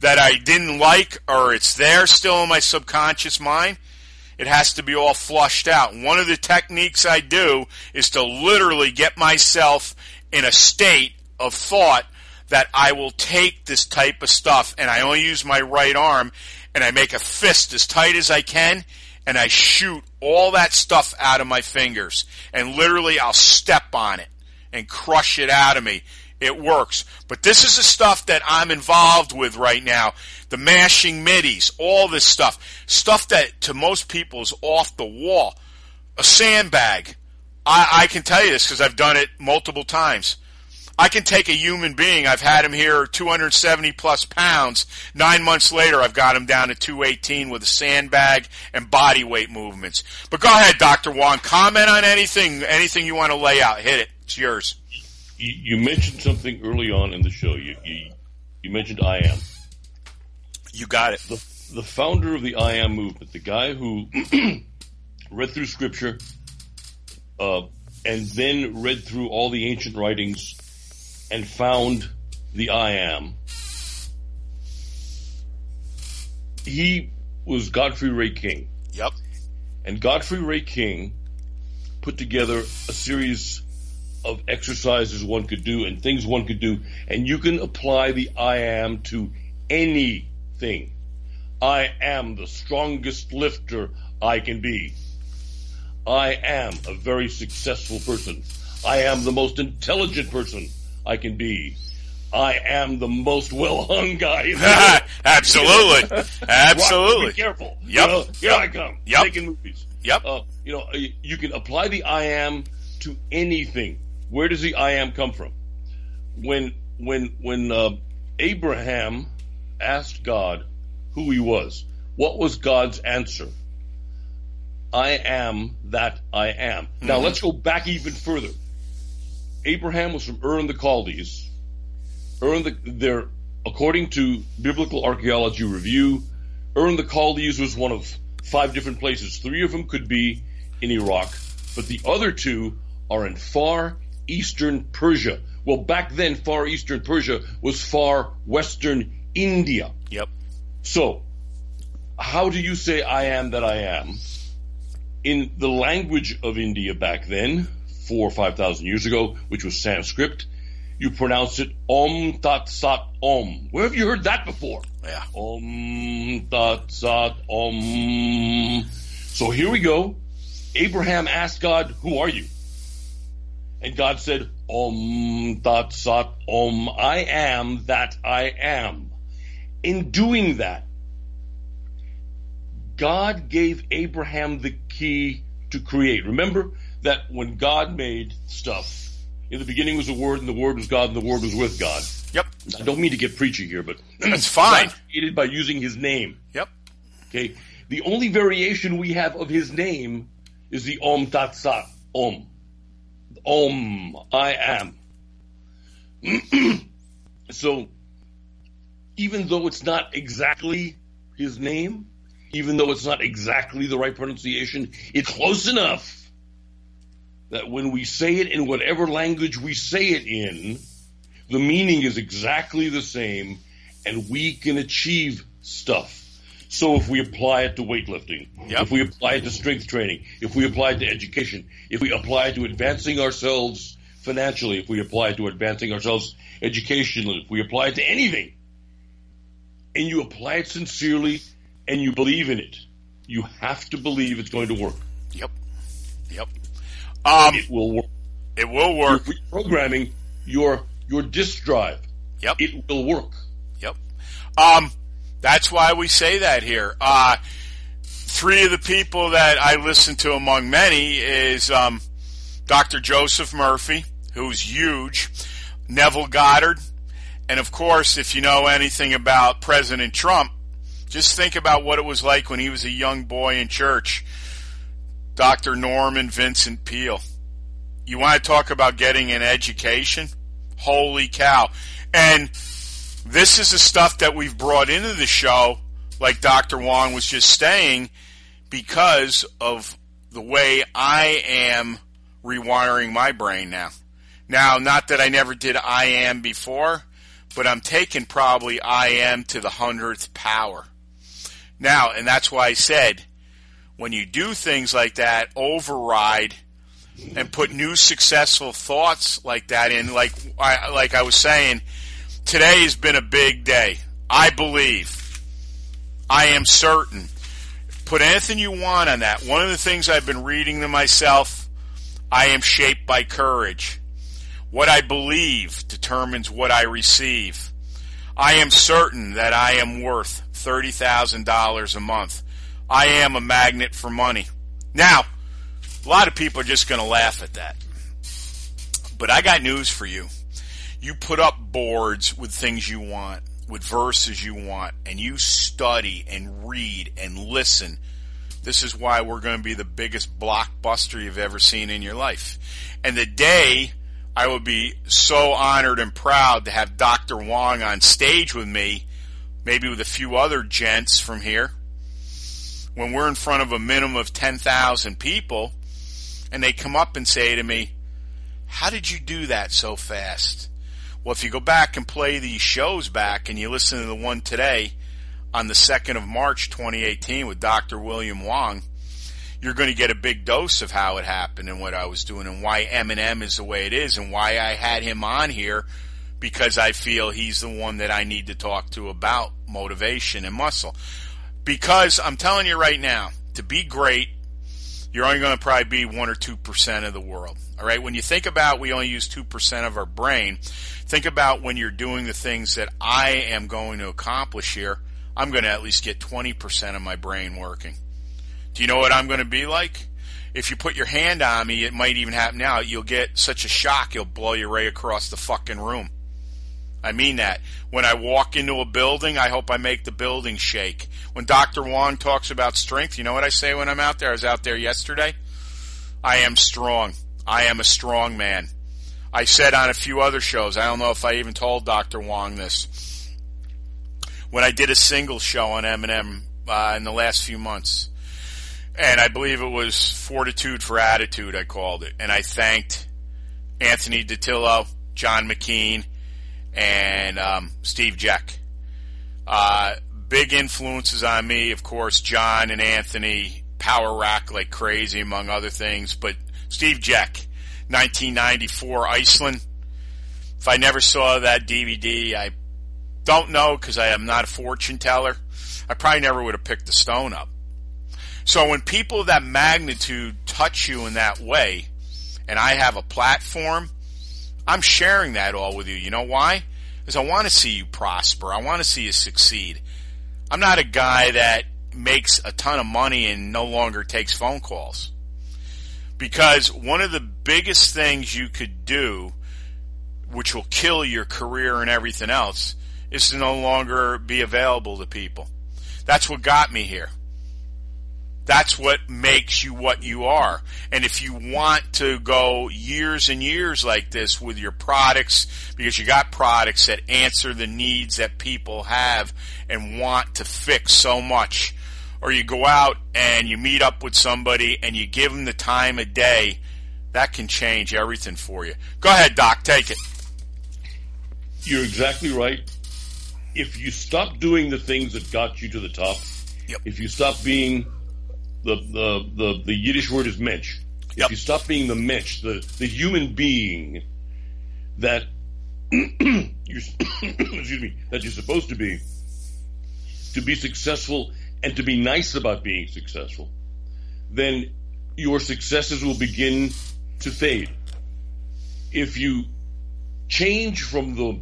[SPEAKER 1] that I didn't like or it's there still in my subconscious mind, it has to be all flushed out. one of the techniques I do is to literally get myself in a state of thought that I will take this type of stuff and I only use my right arm and I make a fist as tight as I can and I shoot all that stuff out of my fingers and literally I'll step on it and crush it out of me it works. But this is the stuff that I'm involved with right now. The mashing middies, all this stuff. Stuff that to most people is off the wall. A sandbag. I, I can tell you this because I've done it multiple times. I can take a human being. I've had him here 270 plus pounds. Nine months later, I've got him down to 218 with a sandbag and body weight movements. But go ahead, Dr. Wong. Comment on anything, anything you want to lay out. Hit it. It's yours
[SPEAKER 2] you, mentioned something early on in the show. You, you, you mentioned I am.
[SPEAKER 1] You got it.
[SPEAKER 2] The, the founder of the I am movement, the guy who read through scripture, uh, and then read through all the ancient writings and found the I am. He was Godfrey Ray King.
[SPEAKER 1] Yep.
[SPEAKER 2] And Godfrey Ray King put together a series of exercises one could do and things one could do, and you can apply the I am to anything. I am the strongest lifter I can be. I am a very successful person. I am the most intelligent person I can be. I am the most well hung guy. In the
[SPEAKER 1] Absolutely. Absolutely.
[SPEAKER 2] be careful.
[SPEAKER 1] Yep.
[SPEAKER 2] You know, here
[SPEAKER 1] yep.
[SPEAKER 2] I come.
[SPEAKER 1] Yep.
[SPEAKER 2] Making movies.
[SPEAKER 1] Yep.
[SPEAKER 2] Uh, you know, you can apply the I am to anything. Where does the I am come from? When when when uh, Abraham asked God who he was, what was God's answer? I am that I am. Mm-hmm. Now let's go back even further. Abraham was from Ur in the Chaldees. Ur in the there, according to Biblical Archaeology Review, Ur in the Chaldees was one of five different places. Three of them could be in Iraq, but the other two are in far eastern Persia. Well, back then, far eastern Persia was far western India.
[SPEAKER 1] Yep.
[SPEAKER 2] So, how do you say I am that I am? In the language of India back then, four or five thousand years ago, which was Sanskrit, you pronounce it Om Tat Sat Om. Where have you heard that before?
[SPEAKER 1] Yeah.
[SPEAKER 2] Om Tat Sat Om. So here we go. Abraham asked God, Who are you? And God said, Om Tat Sat Om, I am that I am. In doing that, God gave Abraham the key to create. Remember that when God made stuff, in the beginning was the Word, and the Word was God, and the Word was with God.
[SPEAKER 1] Yep.
[SPEAKER 2] I don't mean to get preachy here, but
[SPEAKER 1] that's fine.
[SPEAKER 2] God created by using His name.
[SPEAKER 1] Yep.
[SPEAKER 2] Okay. The only variation we have of His name is the Om Tat Sat Om. Om, I am. so, even though it's not exactly his name, even though it's not exactly the right pronunciation, it's close enough that when we say it in whatever language we say it in, the meaning is exactly the same and we can achieve stuff. So if we apply it to weightlifting,
[SPEAKER 1] Yep.
[SPEAKER 2] if we apply it to strength training, if we apply it to education, if we apply it to advancing ourselves financially, if we apply it to advancing ourselves educationally, if we apply it to anything, and you apply it sincerely and you believe in it, you have to believe it's going to work.
[SPEAKER 1] Yep. Yep. Um,
[SPEAKER 2] It will work.
[SPEAKER 1] it will
[SPEAKER 2] You're
[SPEAKER 1] work.
[SPEAKER 2] reprogramming your your disk drive.
[SPEAKER 1] Yep.
[SPEAKER 2] It will work.
[SPEAKER 1] Yep. Um, that's why we say that here. Uh, three of the people that I listen to among many is um, Dr. Joseph Murphy, who's huge, Neville Goddard, and of course, if you know anything about President Trump, just think about what it was like when he was a young boy in church. Dr. Norman Vincent Peale. You want to talk about getting an education? Holy cow. And this is the stuff that we've brought into the show, like Dr. Wong was just saying, because of the way I am rewiring my brain now. Now, not that I never did I am before, but I'm taking probably I am to the hundredth power. Now, and that's why I said, when you do things like that, override and put new successful thoughts like that in, like I, like I was saying, today has been a big day. I believe. I am certain. Put anything you want on that. One of the things I've been reading to myself, I am shaped by courage. What I believe determines what I receive. I am certain that I am worth $30,000 a month. I am a magnet for money. Now, a lot of people are just going to laugh at that. But I got news for you. You put up boards with things you want, with verses you want, and you study and read and listen. This is why we're going to be the biggest blockbuster you've ever seen in your life. And the day I would be so honored and proud to have Dr. Wong on stage with me, maybe with a few other gents from here, when we're in front of a minimum of 10,000 people, and they come up and say to me, How did you do that so fast? Well, if you go back and play these shows back and you listen to the one today on the 2nd of March 2018 with Dr. William Wong, you're going to get a big dose of how it happened and what I was doing and why M&M is the way it is and why I had him on here because I feel he's the one that I need to talk to about motivation and muscle. Because I'm telling you right now, to be great, you're only going to probably be one or two percent of the world. All right. When you think about we only use two percent of our brain, think about when you're doing the things that I am going to accomplish here. I'm going to at least get 20% of my brain working. Do you know what I'm going to be like? If you put your hand on me, it might even happen now. You'll get such a shock, you'll blow you right across the fucking room. I mean that. When I walk into a building, I hope I make the building shake. When Dr. Wong talks about strength, you know what I say when I'm out there? I was out there yesterday. I am strong. I am a strong man. I said on a few other shows, I don't know if I even told Dr. Wong this. When I did a single show on M&M uh, in the last few months, and I believe it was Fortitude for Attitude, I called it, and I thanked Anthony Ditillo, John McKean, and um, Steve Jack. Uh, big influences on me, of course, John and Anthony, Power Rack like crazy, among other things. But Steve Jack, 1994, Iceland. If I never saw that DVD, I don't know because I am not a fortune teller. I probably never would have picked the stone up. So when people of that magnitude touch you in that way, and I have a platform, I'm sharing that all with you. You know why? Because I want to see you prosper. I want to see you succeed. I'm not a guy that makes a ton of money and no longer takes phone calls. Because one of the biggest things you could do, which will kill your career and everything else, is to no longer be available to people. That's what got me here. That's what makes you what you are. And if you want to go years and years like this with your products, because you got products that answer the needs that people have and want to fix so much, or you go out and you meet up with somebody and you give them the time of day, that can change everything for you. Go ahead, Doc, take it.
[SPEAKER 2] You're exactly right. If you stop doing the things that got you to the top
[SPEAKER 1] Yep.
[SPEAKER 2] if you stop being the the the, the Yiddish word is mensch.
[SPEAKER 1] Yep.
[SPEAKER 2] If you stop being the mensch, the the human being that you're excuse me that you're supposed to be to be successful and to be nice about being successful, then your successes will begin to fade. If you change from the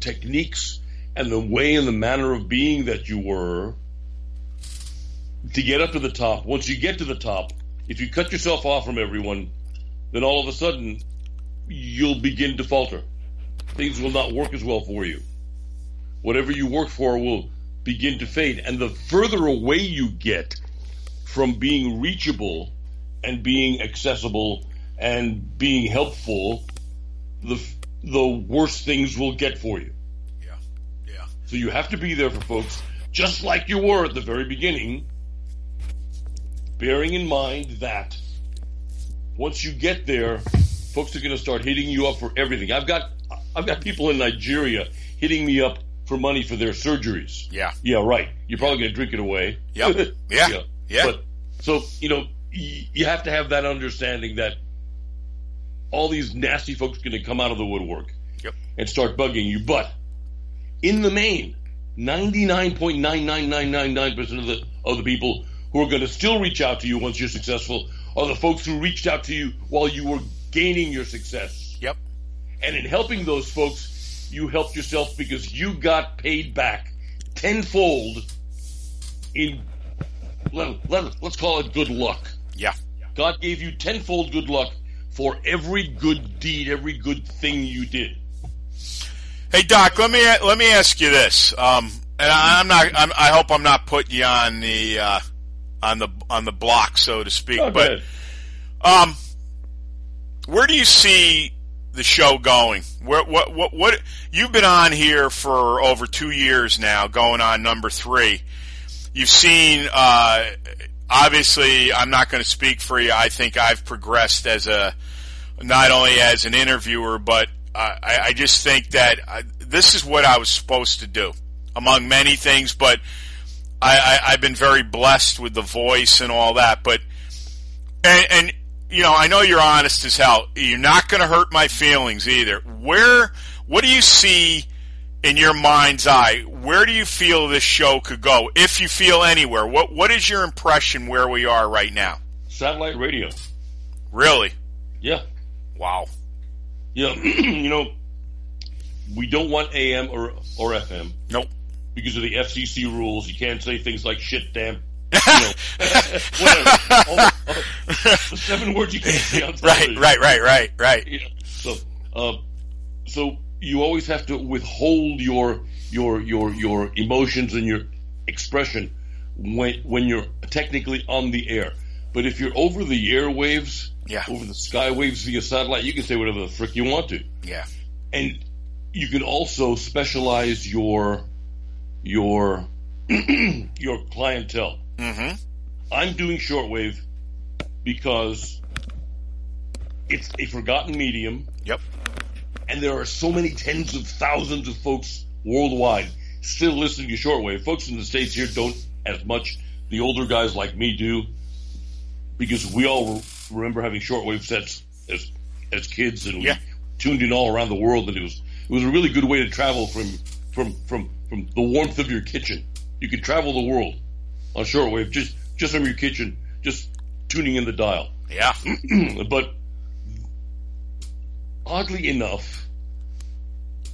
[SPEAKER 2] techniques and the way and the manner of being that you were to get up to the top, once you get to the top, if you cut yourself off from everyone, then all of a sudden you'll begin to falter. Things will not work as well for you. Whatever you work for will begin to fade. And the further away you get from being reachable and being accessible and being helpful, the the worse things will get for you.
[SPEAKER 1] Yeah. Yeah.
[SPEAKER 2] So you have to be there for folks, just like you were at the very beginning, bearing in mind that once you get there, folks are going to start hitting you up for everything. I've got I've got people in Nigeria hitting me up for money for their surgeries.
[SPEAKER 1] Yeah.
[SPEAKER 2] Yeah, right. You're probably going to drink it away.
[SPEAKER 1] Yep. Yeah. Yeah.
[SPEAKER 2] But so you know, y- you have to have that understanding that all these nasty folks are going to come out of the woodwork
[SPEAKER 1] Yep.
[SPEAKER 2] and start bugging you. But in the main, ninety nine point nine nine nine nine nine percent of the of the people who are going to still reach out to you once you're successful are the folks who reached out to you while you were gaining your success.
[SPEAKER 1] Yep.
[SPEAKER 2] And in helping those folks, you helped yourself because you got paid back tenfold in, let, let, let's call it good luck.
[SPEAKER 1] Yeah.
[SPEAKER 2] God gave you tenfold good luck for every good deed, every good thing you did.
[SPEAKER 1] Hey Doc, let me let me ask you this, um, and I, I'm not. I'm, I hope I'm not putting you on the uh, on the on the block, so to speak.
[SPEAKER 2] Oh,
[SPEAKER 1] but um, where do you see the show going? Where, what what what? You've been on here for over two years now, going on number three. You've seen. Uh, obviously, I'm not going to speak for you. I think I've progressed as a not only as an interviewer, but uh, I, I just think that I, this is what I was supposed to do, among many things. But I, I, I've been very blessed with the voice and all that. But and, and you know, I know you're honest as hell. You're not going to hurt my feelings either. Where, what do you see in your mind's eye? Where do you feel this show could go, if you feel anywhere? What What is your impression where we are right now?
[SPEAKER 2] Satellite radio.
[SPEAKER 1] Really?
[SPEAKER 2] Yeah.
[SPEAKER 1] Wow.
[SPEAKER 2] Yeah. you know, we don't want AM or, or FM
[SPEAKER 1] Nope.
[SPEAKER 2] Because of the FCC rules. You can't say things like shit, damn. You know, whatever. All, all, the seven words you can't say on
[SPEAKER 1] Right,
[SPEAKER 2] television.
[SPEAKER 1] right, right, right, right.
[SPEAKER 2] Yeah. So, uh, so you always have to withhold your your your your emotions and your expression when when you're technically on the air. But if you're over the airwaves,
[SPEAKER 1] Yeah.
[SPEAKER 2] over the skywaves via satellite, you can say whatever the frick you want to,
[SPEAKER 1] Yeah.
[SPEAKER 2] and you can also specialize your your your clientele.
[SPEAKER 1] Mm-hmm.
[SPEAKER 2] I'm doing shortwave because it's a forgotten medium
[SPEAKER 1] Yep.
[SPEAKER 2] and there are so many tens of thousands of folks worldwide still listening to shortwave. Folks in the states here don't as much. The older guys like me do, because we all re- remember having shortwave sets as as kids, and we
[SPEAKER 1] Yeah.
[SPEAKER 2] tuned in all around the world, and it was it was a really good way to travel from from from from the warmth of your kitchen. You can travel the world on shortwave just just from your kitchen, just tuning in the dial
[SPEAKER 1] Yeah.
[SPEAKER 2] but oddly enough,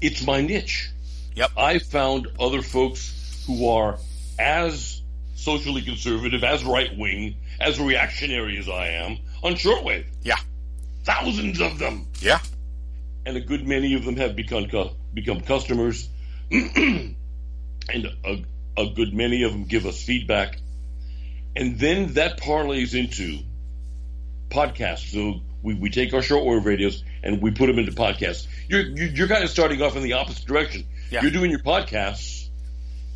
[SPEAKER 2] it's my niche.
[SPEAKER 1] Yep.
[SPEAKER 2] I found other folks who are as socially conservative, as right wing, as reactionary as I am on shortwave.
[SPEAKER 1] Yeah.
[SPEAKER 2] Thousands of them,
[SPEAKER 1] Yeah.
[SPEAKER 2] and a good many of them have become become customers, and a, a good many of them give us feedback, and then that parlays into podcasts. So we, we take our shortwave radios and we put them into podcasts. You're you're you're kind of starting off in the opposite direction.
[SPEAKER 1] Yeah.
[SPEAKER 2] You're doing your podcasts,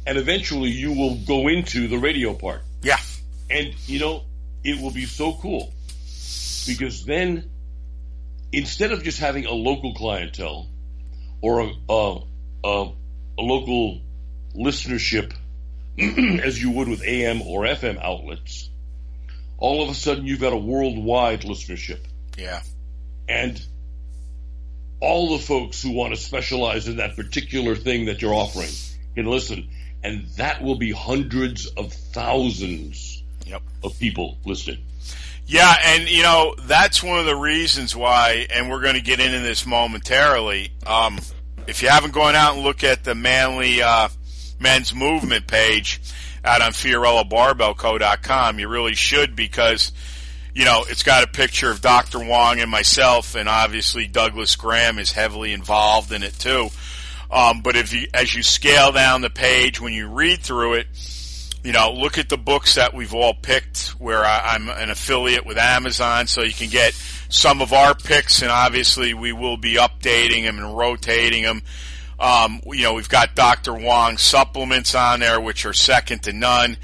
[SPEAKER 2] and eventually you will go into the radio part.
[SPEAKER 1] Yeah.
[SPEAKER 2] And you know, it will be so cool because then instead of just having a local clientele or a a, a, a local listenership as you would with AM or FM outlets, all of a sudden you've got a worldwide listenership.
[SPEAKER 1] Yeah.
[SPEAKER 2] And all the folks who want to specialize in that particular thing that you're offering can listen. And that will be hundreds of thousands
[SPEAKER 1] Yep.
[SPEAKER 2] of people listening.
[SPEAKER 1] Yeah, and you know that's one of the reasons why, and we're going to get into this momentarily. Um, if you haven't gone out and looked at the Manly uh, Men's Movement page out on FiorilloBarbellCo.com, you really should because you know it's got a picture of Dr. Wong and myself, and obviously Douglas Graham is heavily involved in it too. Um, but if you, as you scale down the page, when you read through it, you know, look at the books that we've all picked where I, I'm an affiliate with Amazon so you can get some of our picks and obviously we will be updating them and rotating them. Um, you know, we've got Dr. Wong supplements on there, which are second to none.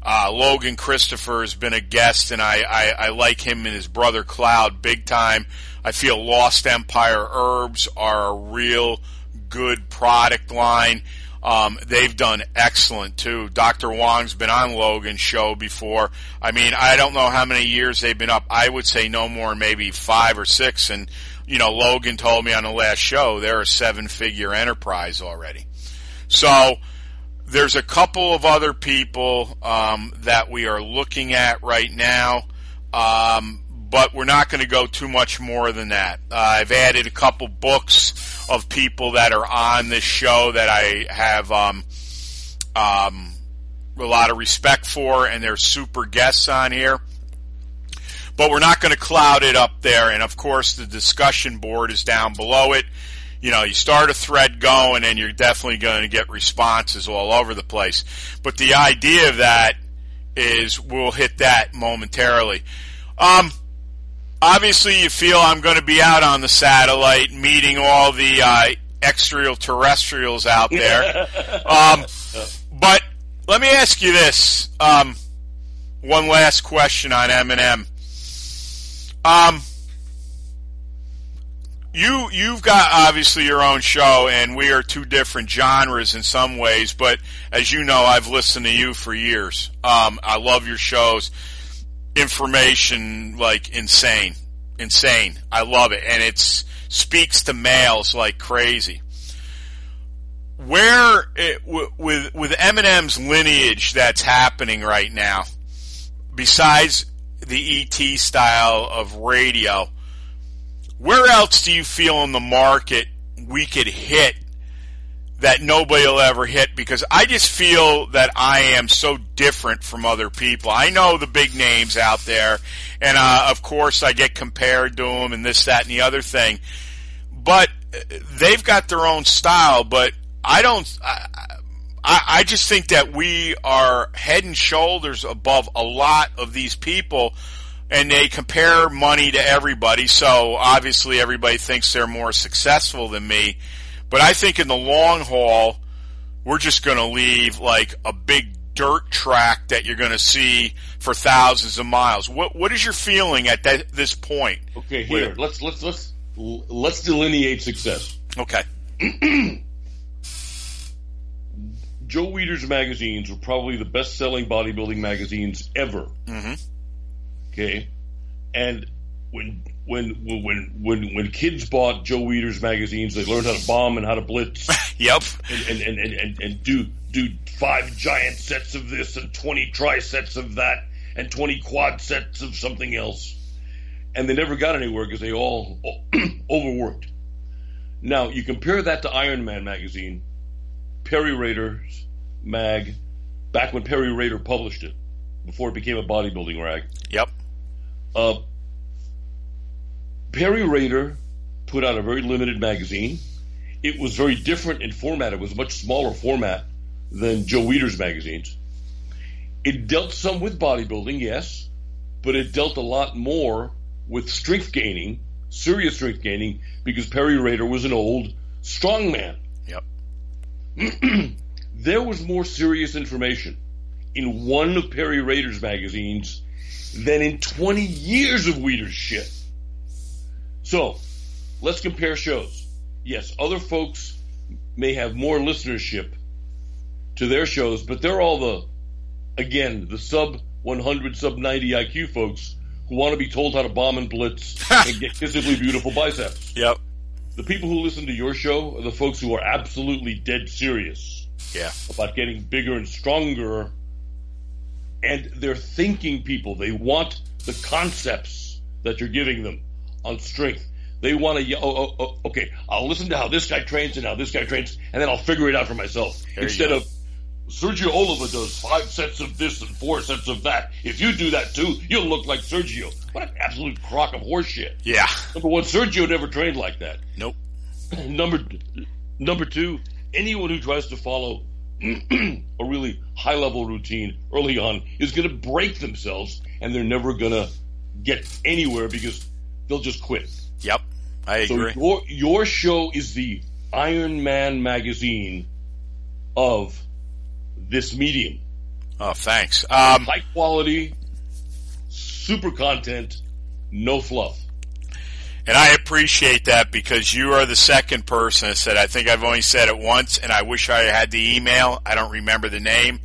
[SPEAKER 1] Uh, Logan Christopher has been a guest and I, I, I like him and his brother Cloud big time. I feel Lost Empire herbs are a real good product line. Um, they've done excellent too. Dr. Wong's been on Logan's show before. I mean, I don't know how many years they've been up. I would say no more, maybe five or six. And, you know, Logan told me on the last show they're a seven figure enterprise already. So there's a couple of other people, um, that we are looking at right now. Um, but we're not going to go too much more than that. Uh, I've added a couple books of people that are on this show that I have um, um, a lot of respect for, and they're super guests on here. But we're not going to cloud it up there, and of course the discussion board is down below it. You know, you start a thread going, and you're definitely going to get responses all over the place. But the idea of that is we'll hit that momentarily. Um, obviously you feel I'm going to be out on the satellite meeting all the uh, extraterrestrials out there. um, but let me ask you this: um, one last question on M&M. Um, you you've got obviously your own show, and we are two different genres in some ways. But as you know, I've listened to you for years. Um, I love your shows information like insane, insane. I love it, and it speaks to males like crazy. Where it, with with M&M's lineage that's happening right now, besides the ET style of radio, where else do you feel in the market we could hit that nobody will ever hit because I just feel that I am so different from other people. I know the big names out there, and uh, of course I get compared to them and this, that, and the other thing. But they've got their own style. But I don't. I, I, I just think that we are head and shoulders above a lot of these people. And they compare money to everybody, so obviously everybody thinks they're more successful than me. But I think in the long haul, we're just going to leave like a big dirt track that you're going to see for thousands of miles. What what is your feeling at that this point?
[SPEAKER 2] Okay, here
[SPEAKER 1] Where-
[SPEAKER 2] let's let's let's let's delineate success.
[SPEAKER 1] Okay.
[SPEAKER 2] Joe Weider's magazines were probably the best-selling bodybuilding magazines ever.
[SPEAKER 1] Mhm.
[SPEAKER 2] Okay, and when when when when when kids bought Joe Weider's magazines, they learned how to bomb and how to blitz
[SPEAKER 1] Yep.
[SPEAKER 2] and and, and, and, and, do do five giant sets of this and twenty tri sets of that and twenty quad sets of something else, and they never got anywhere because they all overworked. Now you compare that to Iron Man magazine, Peary Rader's mag, back when Peary Rader published it, before it became a bodybuilding rag.
[SPEAKER 1] Yep.
[SPEAKER 2] Uh, Peary Rader put out a very limited magazine. It was very different in format. It was a much smaller format than Joe Weider's magazines. It dealt some with bodybuilding, yes, but it dealt a lot more with strength gaining, serious strength gaining, because Peary Rader was an old strongman. There was more serious information in one of Peary Rader's magazines than in 20 years of Weider's shit. So, let's compare shows. Yes, other folks may have more listenership to their shows, but they're all the, again, the sub 100, sub 90 IQ folks who want to be told how to bomb and blitz and get visibly beautiful biceps.
[SPEAKER 1] Yep.
[SPEAKER 2] The people who listen to your show are the folks who are absolutely dead serious
[SPEAKER 1] Yeah.
[SPEAKER 2] about getting bigger and stronger. And they're thinking people. They want the concepts that you're giving them on strength. They want to, oh, oh, oh, okay, I'll listen to how this guy trains and how this guy trains, and then I'll figure it out for myself.
[SPEAKER 1] There
[SPEAKER 2] Instead of Sergio Oliva does five sets of this and four sets of that. If you do that too, you'll look like Sergio. What an absolute crock of horseshit.
[SPEAKER 1] Yeah.
[SPEAKER 2] Number one, Sergio never trained like that.
[SPEAKER 1] Nope.
[SPEAKER 2] Number number two, anyone who tries to follow a really high level routine early on is going to break themselves, and they're never going to get anywhere because they'll just quit.
[SPEAKER 1] Yep. I
[SPEAKER 2] So
[SPEAKER 1] agree.
[SPEAKER 2] your your show is the Iron Man magazine of this medium.
[SPEAKER 1] Oh, thanks. Um,
[SPEAKER 2] High quality, super content, no fluff.
[SPEAKER 1] And I appreciate that because you are the second person that said, I think I've only said it once and I wish I had the email. I don't remember the name.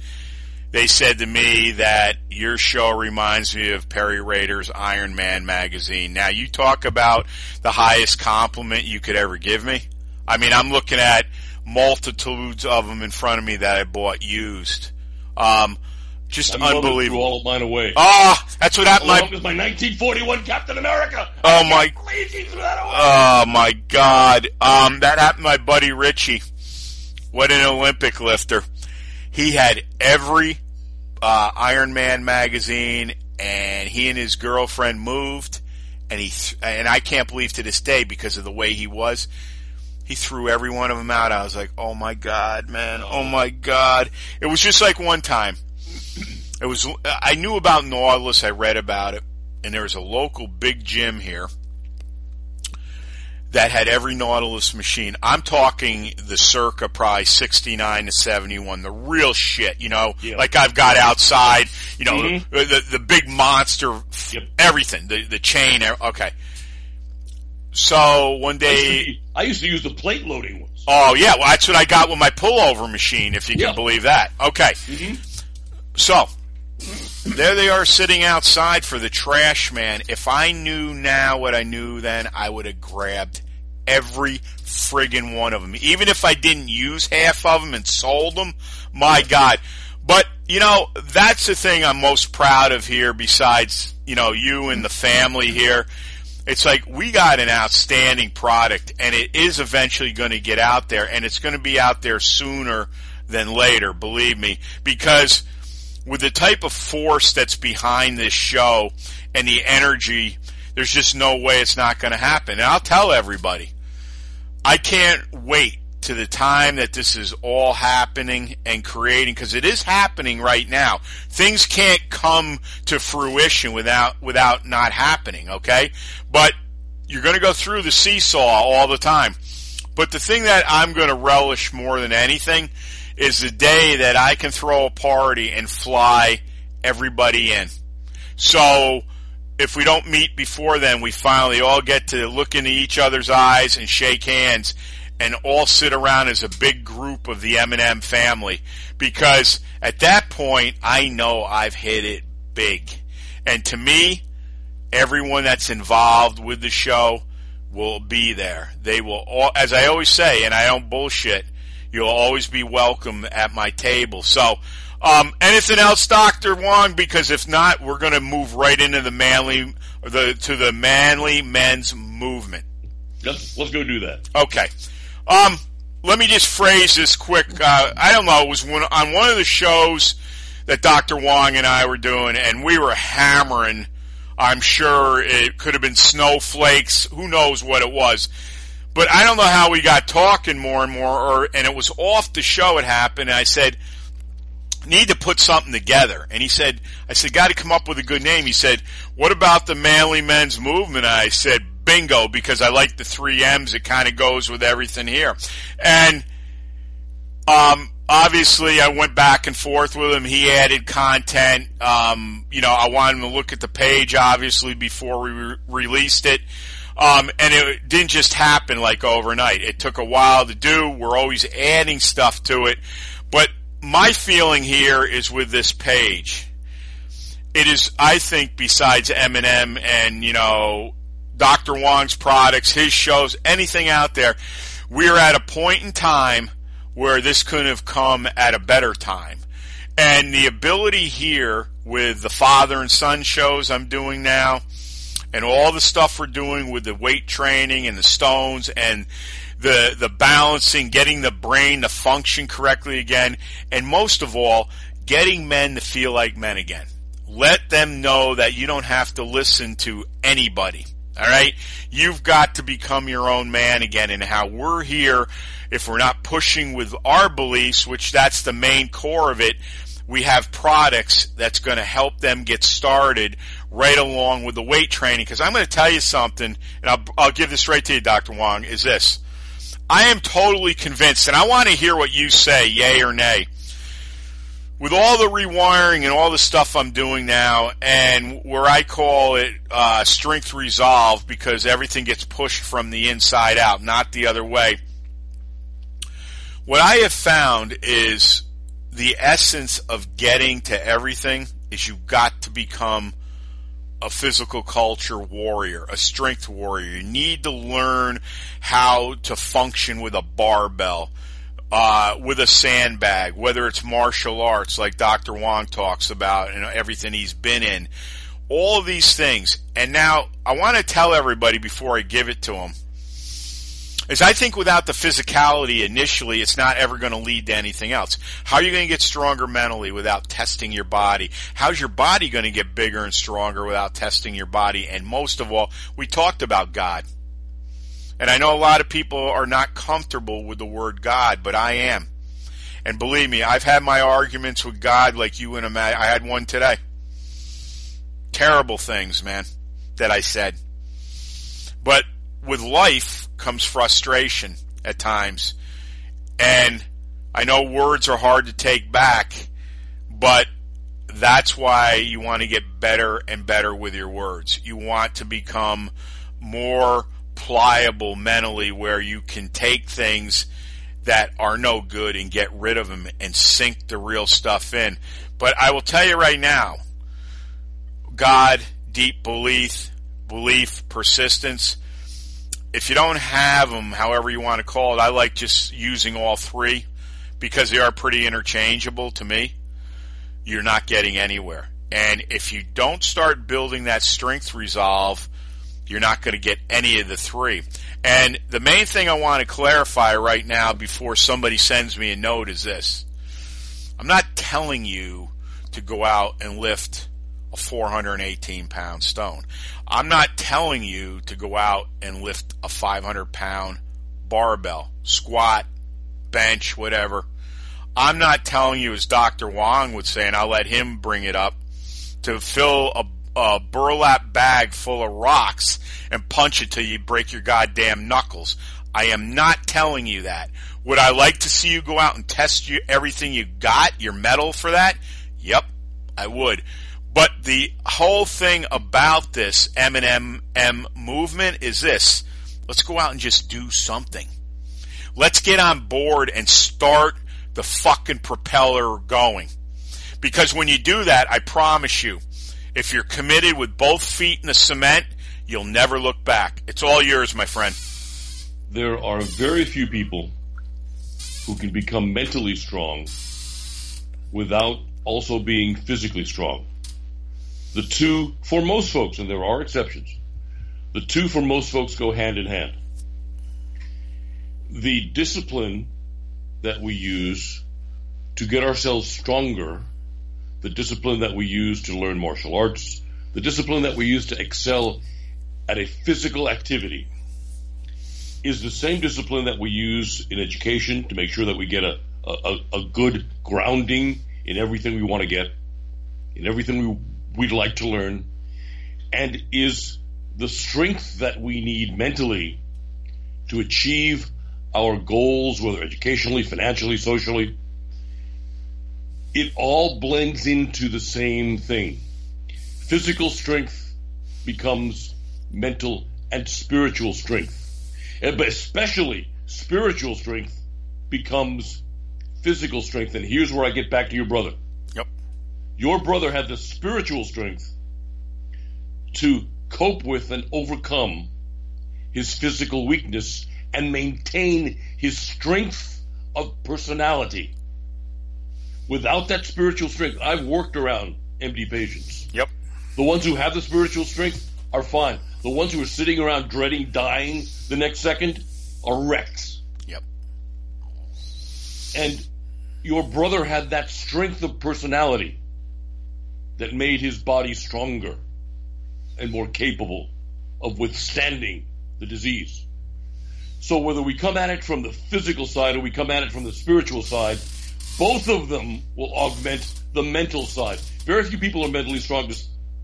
[SPEAKER 1] They said to me that your show reminds me of Peary Rader's Iron Man magazine. Now you talk about the highest compliment you could ever give me. I mean, I'm looking at multitudes of them in front of me that I bought used. Um, just
[SPEAKER 2] I'm
[SPEAKER 1] unbelievable.
[SPEAKER 2] All of mine away.
[SPEAKER 1] Ah, that's what happened.
[SPEAKER 2] Along
[SPEAKER 1] My,
[SPEAKER 2] my 1941 Captain America.
[SPEAKER 1] Oh, my-
[SPEAKER 2] I believe he threw that away.
[SPEAKER 1] Oh my God! Um, that happened to my buddy Richie. What an Olympic lifter! He had every uh, Iron Man magazine, and he and his girlfriend moved, and he th- and I can't believe to this day because of the way he was. He threw every one of them out. I was like, "Oh my God, man! Oh my God!" It was just like one time. It was. I knew about Nautilus. I read about it, and there was a local big gym here that had every Nautilus machine. I'm talking the circa probably 69 to 71, the real shit, you know,
[SPEAKER 2] Yeah.
[SPEAKER 1] like I've got outside, you know,
[SPEAKER 2] Mhm.
[SPEAKER 1] the, the, big monster,
[SPEAKER 2] Yep.
[SPEAKER 1] everything, the, the chain, okay. So one
[SPEAKER 2] I used,
[SPEAKER 1] day,
[SPEAKER 2] to, I used to use the plate loading ones.
[SPEAKER 1] oh yeah, well that's what I got with my pullover machine, if you can
[SPEAKER 2] Yeah.
[SPEAKER 1] believe that. Okay. Mm-hmm. So, there they are sitting outside for the trash man. If I knew now what I knew then, I would have grabbed every friggin' one of them. Even if I didn't use half of them and sold them, my God. But, you know, that's the thing I'm most proud of here besides, you know, you and the family here. It's like we got an outstanding product and it is eventually going to get out there and it's going to be out there sooner than later, believe me, because with the type of force that's behind this show and the energy, there's just no way it's not going to happen. And I'll tell everybody, I can't wait to the time that this is all happening and creating because it is happening right now. Things can't come to fruition without without not happening, okay? But you're going to go through the seesaw all the time. But the thing that I'm going to relish more than anything is the day that I can throw a party and fly everybody in. So if we don't meet before then, we finally all get to look into each other's eyes and shake hands and all sit around as a big group of the M&M family because at that point I know I've hit it big. And to me, everyone that's involved with the show will be there. They will all, as I always say, and I don't bullshit, you'll always be welcome at my table. So, um, anything else, Doctor Wong? Because if not, we're going to move right into the manly, the to the manly men's movement.
[SPEAKER 2] Let's, let's go do that.
[SPEAKER 1] Okay. Um, let me just phrase this quick. Uh, I don't know. It was one, on one of the shows that Dr. Wong and I were doing, and we were hammering. I'm sure it could have been snowflakes. Who knows what it was? But I don't know how we got talking more and more, or and it was off the show. It happened, and I said, "Need to put something together." And he said, "I said, got to come up with a good name." He said, "What about the Manly Men's Movement?" I said, "Bingo," because I like the three M's. It kind of goes with everything here, and um, obviously, I went back and forth with him. He added content. Um, you know, I wanted him to look at the page, obviously, before we re- released it. Um, and it didn't just happen like overnight. It took a while to do. We're always adding stuff to it. But my feeling here is with this page. It is, I think, besides M&M and you know Dr. Wong's products, his shows, anything out there, we're at a point in time where this couldn't have come at a better time. And the ability here with the father and son shows I'm doing now, and all the stuff we're doing with the weight training and the stones and the the balancing, getting the brain to function correctly again, and most of all, getting men to feel like men again. Let them know that you don't have to listen to anybody. All right? You've got to become your own man again and how we're here if we're not pushing with our beliefs, which that's the main core of it, we have products that's going to help them get started right along with the weight training. Because I'm going to tell you something, and I'll, I'll give this right to you, Dr. Wong, is this. I am totally convinced, and I want to hear what you say, yay or nay. With all the rewiring and all the stuff I'm doing now, and where I call it uh, strength resolve because everything gets pushed from the inside out, not the other way. What I have found is the essence of getting to everything is you've got to become a physical culture warrior, a strength warrior. You need to learn how to function with a barbell, uh, with a sandbag, whether it's martial arts like Dr. Wong talks about and everything he's been in. All of these things. And now I want to tell everybody before I give it to them is I think without the physicality initially, it's not ever going to lead to anything else. How are you going to get stronger mentally without testing your body? How's your body going to get bigger and stronger without testing your body? And most of all, we talked about God. And I know a lot of people are not comfortable with the word God, but I am. And believe me, I've had my arguments with God like you and I had one today. Terrible things, man, that I said. But with life comes frustration at times. And I know words are hard to take back, but that's why you want to get better and better with your words. You want to become more pliable mentally where you can take things that are no good and get rid of them and sink the real stuff in. But I will tell you right now, God, deep belief, belief, persistence, if you don't have them, however you want to call it, I like just using all three because they are pretty interchangeable to me. You're not getting anywhere. And if you don't start building that strength resolve, you're not going to get any of the three. And the main thing I want to clarify right now before somebody sends me a note is this. I'm not telling you to go out and lift a 418 pound stone. I'm not telling you to go out and lift a 500 pound barbell, squat, bench, whatever. I'm not telling you, as Dr. Wong would say, and I'll let him bring it up, to fill a, a burlap bag full of rocks and punch it till you break your goddamn knuckles. I am not telling you that. Would I like to see you go out and test you, everything you got, your metal for that? Yep, I would. But the whole thing about this M&M movement is this. Let's go out and just do something. Let's get on board and start the fucking propeller going. Because when you do that, I promise you, if you're committed with both feet in the cement, you'll never look back. It's all yours, my friend.
[SPEAKER 2] There are very few people who can become mentally strong without also being physically strong. The two, for most folks, and there are exceptions, the two for most folks go hand in hand. The discipline that we use to get ourselves stronger, the discipline that we use to learn martial arts, the discipline that we use to excel at a physical activity is the same discipline that we use in education to make sure that we get a, a, a good grounding in everything we want to get, in everything we we'd like to learn and is the strength that we need mentally to achieve our goals, whether educationally, financially, socially. It all blends into the same thing. Physical strength becomes mental and spiritual strength. But especially spiritual strength becomes physical strength, and here's where I get back to your brother.
[SPEAKER 1] Yep.
[SPEAKER 2] Your brother had the spiritual strength to cope with and overcome his physical weakness and maintain his strength of personality. Without that spiritual strength, I've worked around MD patients.
[SPEAKER 1] Yep.
[SPEAKER 2] The ones who have the spiritual strength are fine. The ones who are sitting around dreading dying the next second are wrecks.
[SPEAKER 1] Yep.
[SPEAKER 2] And your brother had that strength of personality that made his body stronger and more capable of withstanding the disease. So whether we come at it from the physical side or we come at it from the spiritual side, both of them will augment the mental side. Very few people are mentally strong to,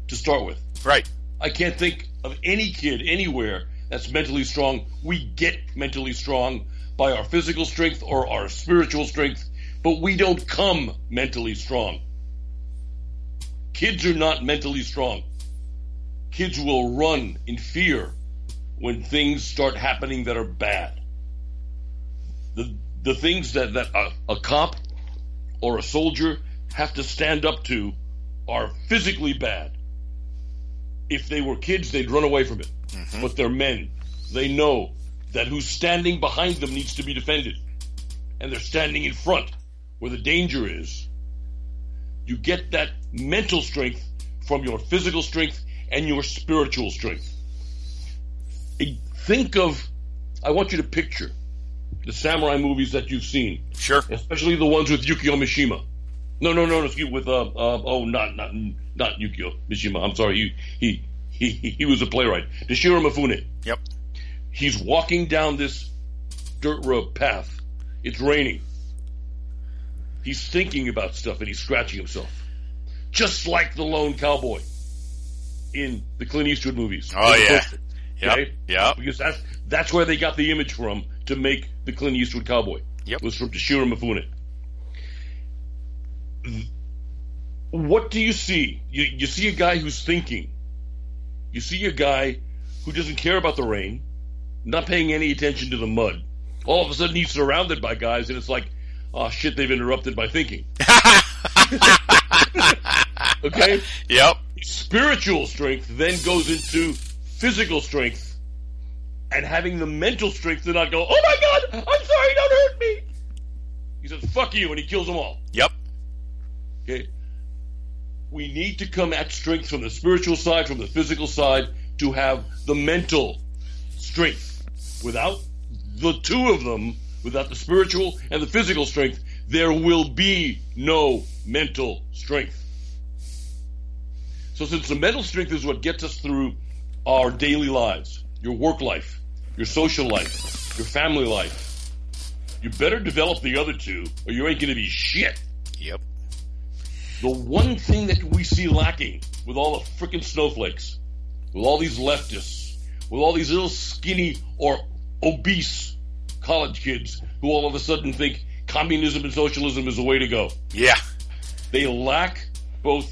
[SPEAKER 2] to start with.
[SPEAKER 1] Right.
[SPEAKER 2] I can't think of any kid anywhere that's mentally strong. We get mentally strong by our physical strength or our spiritual strength, but we don't come mentally strong. Kids are not mentally strong. Kids will run in fear when things start happening that are bad. The, the things that, that a, a cop or a soldier have to stand up to are physically bad. If they were kids, they'd run away from it. Mm-hmm. But they're men. They know that who's standing behind them needs to be defended. And they're standing in front where the danger is. You get that mental strength from your physical strength and your spiritual strength. Think of, I want you to picture the samurai movies that you've seen,
[SPEAKER 1] Sure.
[SPEAKER 2] especially the ones with Yukio Mishima. No, no, no, no, excuse with uh, uh oh, not not not Yukio Mishima. I'm sorry, he he he he was a playwright. Toshiro Mifune.
[SPEAKER 1] Yep.
[SPEAKER 2] He's walking down this dirt road path. It's raining. He's thinking about stuff and he's scratching himself, just like the lone cowboy in the Clint Eastwood movies.
[SPEAKER 1] Oh, yeah.
[SPEAKER 2] poster,
[SPEAKER 1] Yep.
[SPEAKER 2] okay?
[SPEAKER 1] Yep.
[SPEAKER 2] Because that's that's where they got the image from to make the Clint Eastwood cowboy.
[SPEAKER 1] Yep.
[SPEAKER 2] Was from Toshiro Mifune. What do you see? You, you see a guy who's thinking. You see a guy who doesn't care about the rain, not paying any attention to the mud. All of a sudden, he's surrounded by guys, and it's like, oh shit, they've interrupted my thinking. okay?
[SPEAKER 1] Yep.
[SPEAKER 2] Spiritual strength then goes into physical strength and having the mental strength to not go, oh my god, I'm sorry, don't hurt me. He says, fuck you, and he kills them all.
[SPEAKER 1] Yep.
[SPEAKER 2] Okay? We need to come at strength from the spiritual side, from the physical side, to have the mental strength. Without the two of them, without the spiritual and the physical strength, there will be no mental strength. So, since the mental strength is what gets us through our daily lives, your work life, your social life, your family life, you better develop the other two, or you ain't going to be shit.
[SPEAKER 1] Yep.
[SPEAKER 2] The one thing that we see lacking with all the freaking snowflakes, with all these leftists, with all these little skinny or obese college kids who all of a sudden think communism and socialism is the way to go.
[SPEAKER 1] Yeah.
[SPEAKER 2] They lack both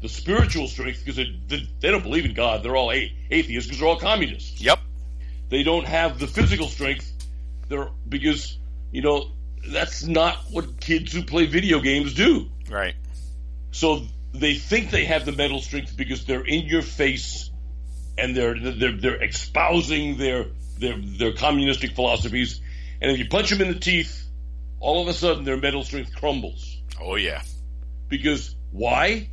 [SPEAKER 2] the spiritual strength because they, they, they don't believe in God. They're all a- atheists because they're all communists.
[SPEAKER 1] Yep.
[SPEAKER 2] They don't have the physical strength. They're because you know that's not what kids who play video games do.
[SPEAKER 1] Right.
[SPEAKER 2] So they think they have the mental strength because they're in your face and they're they're they're espousing their their their communistic philosophies. And if you punch them in the teeth, all of a sudden their mental strength crumbles.
[SPEAKER 1] Oh yeah.
[SPEAKER 2] Because why?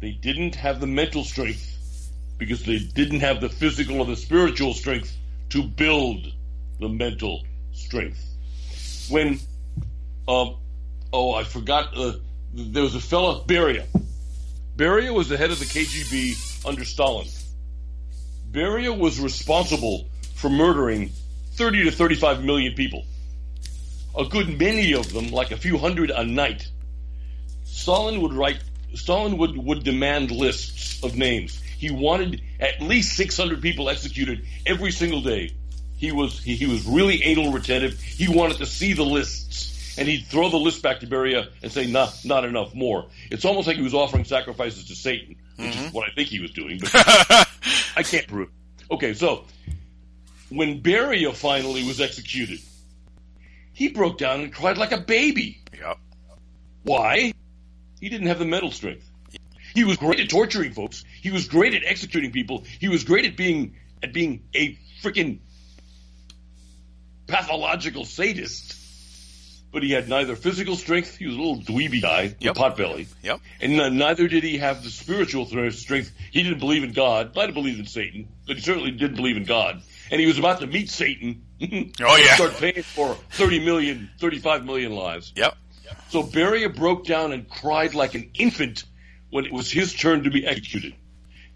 [SPEAKER 2] They didn't have the mental strength because they didn't have the physical or the spiritual strength to build the mental strength. When, um, oh, I forgot, uh, there was a fella, Beria. Beria was the head of the KGB under Stalin. Beria was responsible for murdering 30 to 35 million people. A good many of them, like a few hundred a night, Stalin would write. Stalin would would demand lists of names. He wanted at least 600 people executed every single day. He was he, he was really anal retentive. He wanted to see the lists, and he'd throw the list back to Beria and say, "Not not enough more." It's almost like he was offering sacrifices to Satan, which is mm-hmm. what I think he was doing, but I can't prove. it. Okay, so when Beria finally was executed, he broke down and cried like a baby.
[SPEAKER 1] Yep.
[SPEAKER 2] Why? He didn't have the mental strength. He was great at torturing folks. He was great at executing people. He was great at being at being a freaking pathological sadist. But he had neither physical strength. He was a little dweeby guy,
[SPEAKER 1] Yep.
[SPEAKER 2] pot belly,
[SPEAKER 1] Yep.
[SPEAKER 2] and neither did he have the spiritual strength. He didn't believe in God. Might have believed in Satan, but he certainly didn't believe in God. And he was about to meet Satan.
[SPEAKER 1] Oh, yeah.
[SPEAKER 2] Start paying for 30 million, 35 million lives.
[SPEAKER 1] Yep.
[SPEAKER 2] So Beria broke down and cried like an infant when it was his turn to be executed.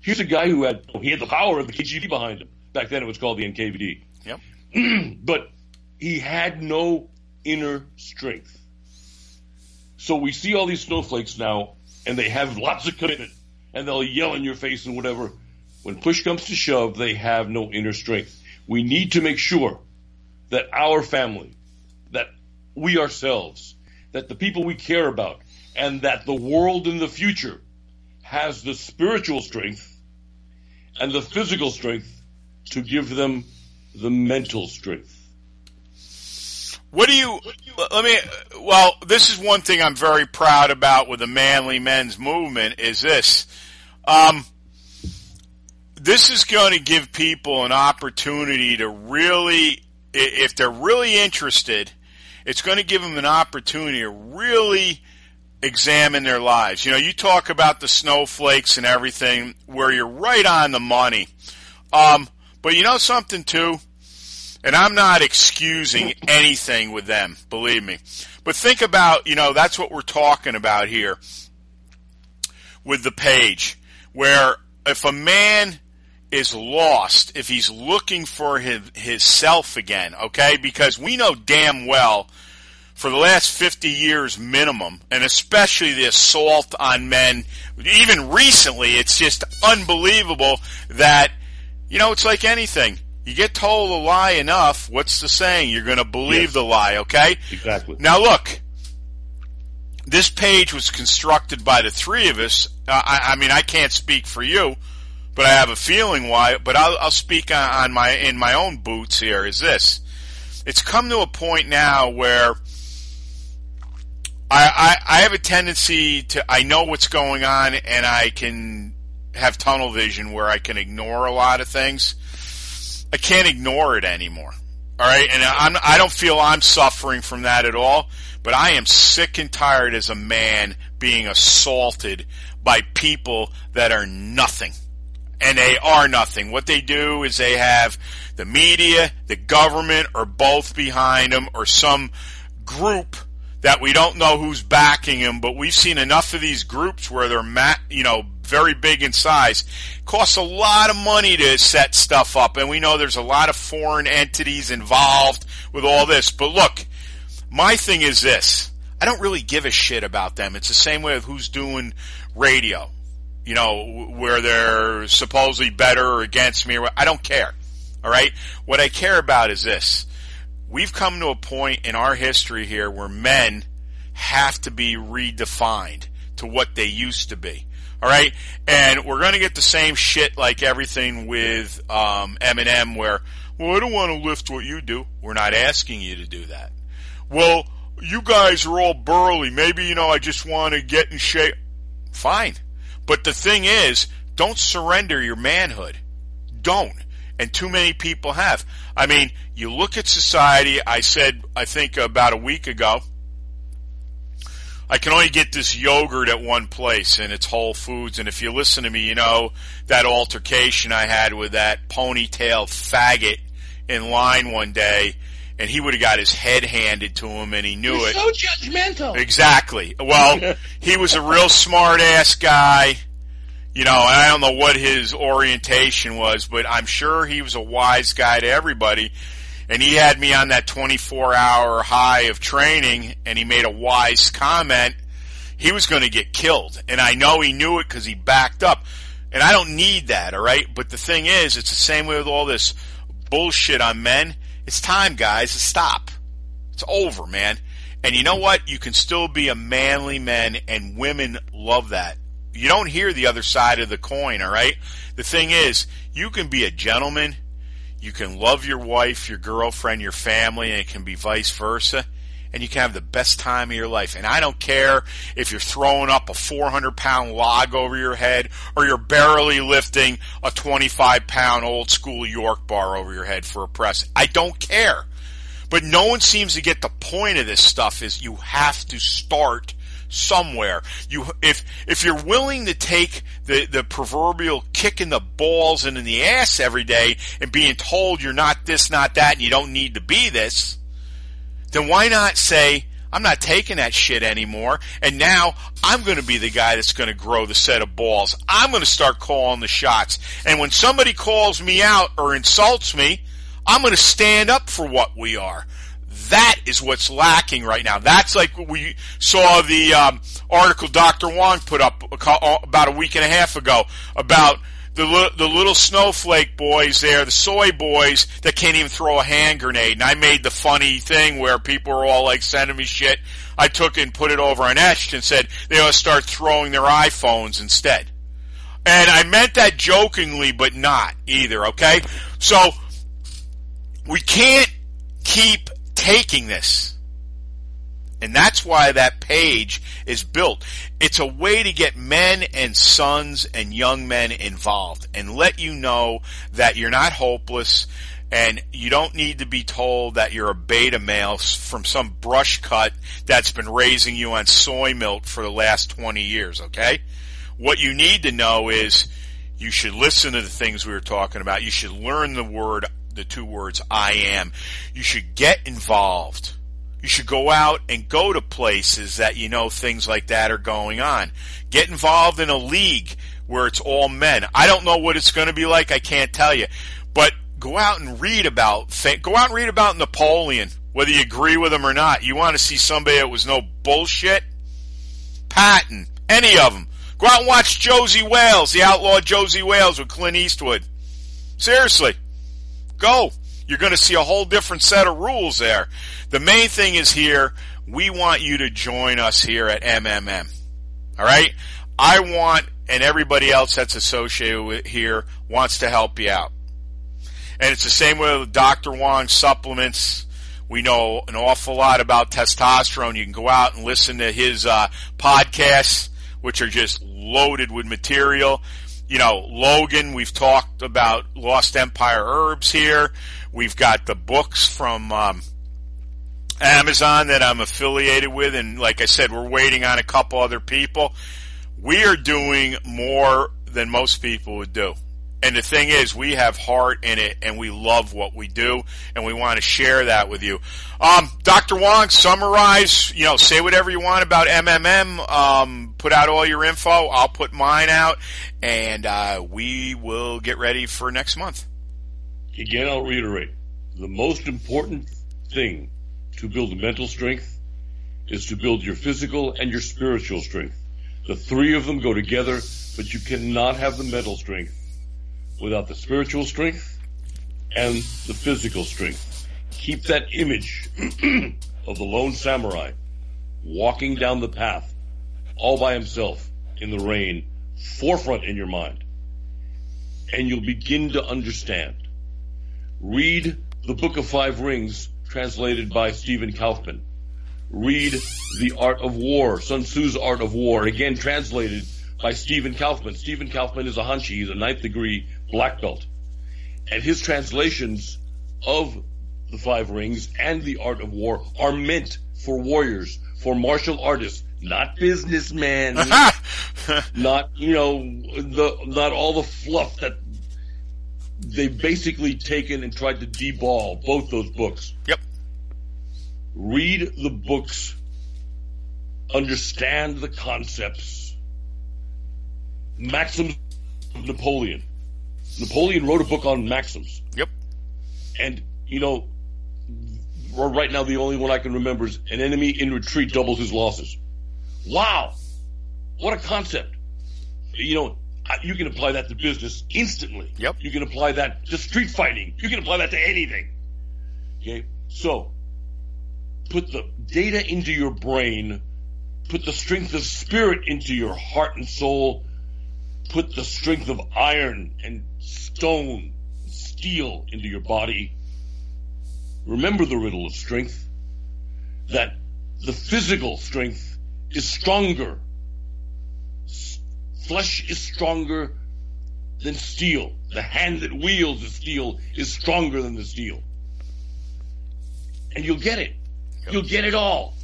[SPEAKER 2] Here's a guy who had he had the power of the KGB behind him. Back then it was called the NKVD.
[SPEAKER 1] Yep.
[SPEAKER 2] But he had no inner strength. So we see all these snowflakes now, and they have lots of commitment, and they'll yell in your face and whatever. When push comes to shove, they have no inner strength. We need to make sure that our family, that we ourselves, that the people we care about, and that the world in the future has the spiritual strength and the physical strength to give them the mental strength.
[SPEAKER 1] What do you? Let me. Well, this is one thing I'm very proud about with the manly men's movement. Is this? Um, this is going to give people an opportunity to really, if they're really interested, it's going to give them an opportunity to really examine their lives. You know, you talk about the snowflakes and everything, where you're right on the money. Um, but you know something too. And I'm not excusing anything with them, believe me. But think about, you know, that's what we're talking about here with the page, where if a man is lost, if he's looking for his, his self again, okay, because we know damn well for the last 50 years minimum, and especially the assault on men, even recently, it's just unbelievable that, you know, it's like anything. You get told a lie enough, what's the saying? You're going to believe
[SPEAKER 2] Yes.
[SPEAKER 1] the lie, okay?
[SPEAKER 2] Exactly.
[SPEAKER 1] Now look, this page was constructed by the three of us. Uh, I, I mean, I can't speak for you, but I have a feeling why. But I'll, I'll speak on, on my in my own boots. Here is this: it's come to a point now where I, I I have a tendency to I know what's going on, and I can have tunnel vision where I can ignore a lot of things. I can't ignore it anymore. All right, and I'm I don't feel I'm suffering from that at all, but I am sick and tired as a man being assaulted by people that are nothing. And they are nothing. What they do is they have the media, the government, or both behind them, or some group that we don't know who's backing them, but we've seen enough of these groups where they're, ma- you know, very big in size. Costs a lot of money to set stuff up, and we know there's a lot of foreign entities involved with all this. But look, my thing is this. I don't really give a shit about them. It's the same way with who's doing radio. You know, where they're supposedly better or against me. Or I don't care. All right. What I care about is this. We've come to a point in our history here where men have to be redefined to what they used to be. All right, and we're going to get the same shit like everything with um, M&M, where well, I don't want to lift what you do. We're not asking you to do that. Well, you guys are all burly. Maybe you know I just want to get in shape. Fine, but the thing is, don't surrender your manhood. Don't. And too many people have. I mean, you look at society. I said, I think about a week ago, I can only get this yogurt at one place, and it's Whole Foods. And if you listen to me, you know that altercation I had with that ponytail faggot in line one day, and he would have got his head handed to him, and he knew it.
[SPEAKER 2] so judgmental.
[SPEAKER 1] Exactly. Well, he was a real smart ass guy. You know, I don't know what his orientation was, but I'm sure he was a wise guy to everybody. And he had me on that 24 hour high of training and he made a wise comment. He was going to get killed. And I know he knew it because he backed up. And I don't need that, alright? But the thing is, it's the same way with all this bullshit on men. It's time, guys, to stop. It's over, man. And you know what? You can still be a manly man, and women love that. You don't hear the other side of the coin, all right? The thing is, you can be a gentleman, you can love your wife, your girlfriend, your family, and it can be vice versa. and you can have the best time of your life. And I don't care if you're throwing up a 400 pound log over your head or you're barely lifting a 25 pound old school York bar over your head for a press. I don't care. But no one seems to get the point of this stuff is you have to start somewhere. You, if, if you're willing to take the, the proverbial kick in the balls and in the ass every day and being told you're not this, not that, and you don't need to be this, then why not say, I'm not taking that shit anymore. And now I'm going to be the guy that's going to grow the set of balls. I'm going to start calling the shots. And when somebody calls me out or insults me, I'm going to stand up for what we are. That is what's lacking right now. That's like we saw the um, article Dr. Wong put up about a week and a half ago about the the little snowflake boys there, the soy boys that can't even throw a hand grenade. And I made the funny thing where people were all like sending me shit. I took and put it over on Etched and said they ought to start throwing their iPhones instead. And I meant that jokingly, but not either. Okay, so we can't keep taking this. And that's why that page is built. It's a way to get men and sons and young men involved and let you know that you're not hopeless and you don't need to be told that you're a beta male from some brush cut that's been raising you on soy milk for the last 20 years, okay? What you need to know is you should listen to the things we were talking about. You should learn the word, the two words, I am. You should get involved you should go out and go to places that you know things like that are going on. Get involved in a league where it's all men. I don't know what it's going to be like. I can't tell you. But go out and read about, go out and read about Napoleon, whether you agree with him or not. You want to see somebody that was no bullshit? Patton, any of them. Go out and watch Josey Wales, the outlaw Josey Wales with Clint Eastwood. Seriously. Go. You're going to see a whole different set of rules there. The main thing is here, we want you to join us here at MMM. All right? I want, and everybody else that's associated with here wants to help you out. And it's the same with Dr. Wong supplements. We know an awful lot about testosterone. You can go out and listen to his uh, podcasts, which are just loaded with material. You know, Logan, we've talked about Lost Empire Herbs here. We've got the books from um, Amazon that I'm affiliated with, and like I said, we're waiting on a couple other people. We are doing more than most people would do. And the thing is, we have heart in it and we love what we do and we want to share that with you. Um, Dr. Wong, summarize, you know, say whatever you want about MMM, um, put out all your info. I'll put mine out and, uh, we will get ready for next month.
[SPEAKER 2] Again, I'll reiterate the most important thing to build mental strength is to build your physical and your spiritual strength. The three of them go together, but you cannot have the mental strength without the spiritual strength and the physical strength. Keep that image of the lone samurai walking down the path all by himself in the rain forefront in your mind. And you'll begin to understand. Read the Book of Five Rings translated by Stephen Kaufman. Read The Art of War, Sun Tzu's Art of War, again translated by Stephen Kaufman. Stephen Kaufman is a Hanshi, he's a ninth degree black belt. And his translations of the Five Rings and the Art of War are meant for warriors, for martial artists, not businessmen, not, you know, the, not all the fluff that they've basically taken and tried to deball both those books.
[SPEAKER 1] Yep.
[SPEAKER 2] Read the books, understand the concepts. Maxims of Napoleon. Napoleon wrote a book on maxims.
[SPEAKER 1] Yep.
[SPEAKER 2] And, you know, right now the only one I can remember is an enemy in retreat doubles his losses. Wow. What a concept. You know, you can apply that to business instantly.
[SPEAKER 1] Yep.
[SPEAKER 2] You can apply that to street fighting. You can apply that to anything. Okay. So put the data into your brain, put the strength of spirit into your heart and soul, put the strength of iron and stone, steel into your body. Remember the riddle of strength that the physical strength is stronger. Flesh is stronger than steel. The hand that wields the steel is stronger than the steel. And you'll get it. You'll get it all.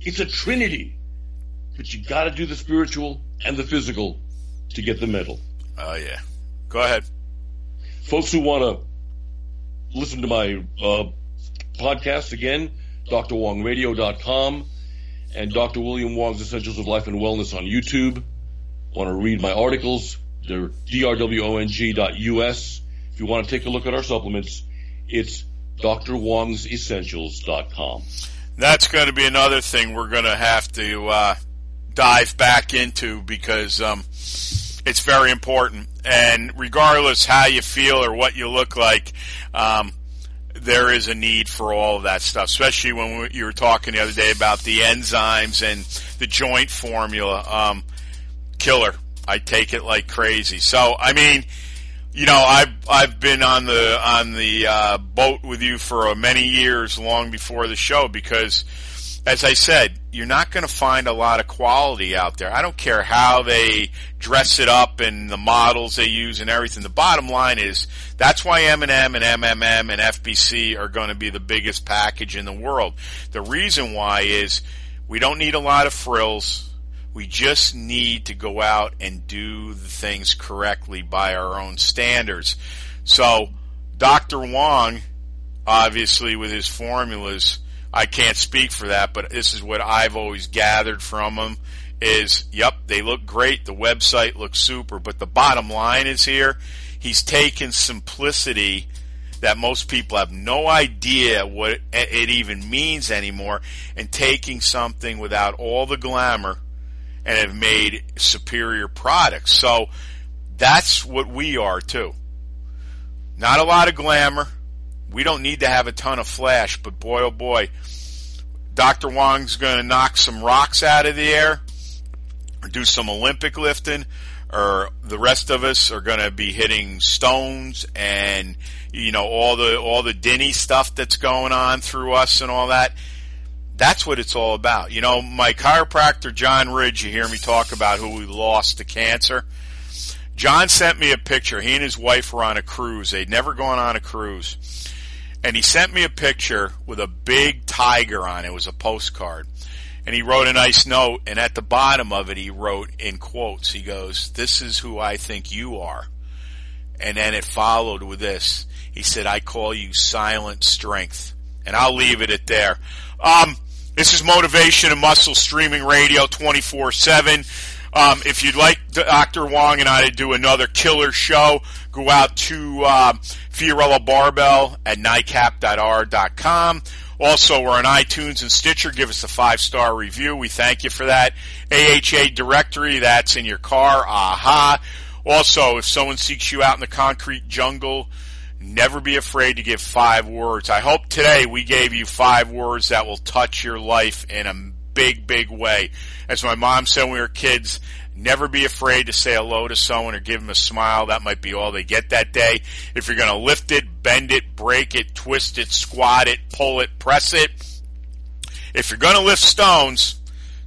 [SPEAKER 2] It's a trinity. But you gotta do the spiritual and the physical to get the mental.
[SPEAKER 1] Oh, yeah. Go ahead.
[SPEAKER 2] Folks who want to listen to my uh, podcast again, drwongradio.com and Dr. William Wong's Essentials of Life and Wellness on YouTube. Want to read my articles? They're drwong.us. If you want to take a look at our supplements, it's drwongsessentials.com.
[SPEAKER 1] That's going to be another thing we're going to have to uh, dive back into because um, it's very important. And regardless how you feel or what you look like, um, there is a need for all of that stuff, especially when we, you were talking the other day about the enzymes and the joint formula. Um, killer. I take it like crazy. So, I mean, you know, I've I've been on the on the uh, boat with you for many years, long before the show, because, as I said, you're not going to find a lot of quality out there. I don't care how they dress it up and the models they use and everything. The bottom line is that's why M&M and MMM and FBC are going to be the biggest package in the world. The reason why is we don't need a lot of frills. We just need to go out and do the things correctly by our own standards. So, Dr. Wong, obviously, with his formulas, I can't speak for that, but this is what I've always gathered from them is, yep, they look great. The website looks super, but the bottom line is here, he's taken simplicity that most people have no idea what it even means anymore and taking something without all the glamour and have made superior products. So that's what we are too. Not a lot of glamour. We don't need to have a ton of flash, but boy oh boy, Dr. Wong's going to knock some rocks out of the air, or do some Olympic lifting, or the rest of us are going to be hitting stones and you know all the all the Dinnie stuff that's going on through us and all that. That's what it's all about. You know, my chiropractor John Ridge, you hear me talk about who we lost to cancer. John sent me a picture. He and his wife were on a cruise. They'd never gone on a cruise. And he sent me a picture with a big tiger on it. It was a postcard. And he wrote a nice note, and at the bottom of it, he wrote in quotes, he goes, This is who I think you are. And then it followed with this. He said, I call you silent strength. And I'll leave it at there. Um, this is Motivation and Muscle Streaming Radio 24 7. Um, if you'd like Dr. Wong and I to do another killer show, go out to uh, Fiorillo Barbell at nightcap.r.com. Also, we're on iTunes and Stitcher. Give us a five star review. We thank you for that. AHA directory, that's in your car. Aha. Also, if someone seeks you out in the concrete jungle, never be afraid to give five words. I hope today we gave you five words that will touch your life in a big, big way. As my mom said when we were kids, never be afraid to say hello to someone or give them a smile. That might be all they get that day. If you're going to lift it, bend it, break it, twist it, squat it, pull it, press it. If you're going to lift stones,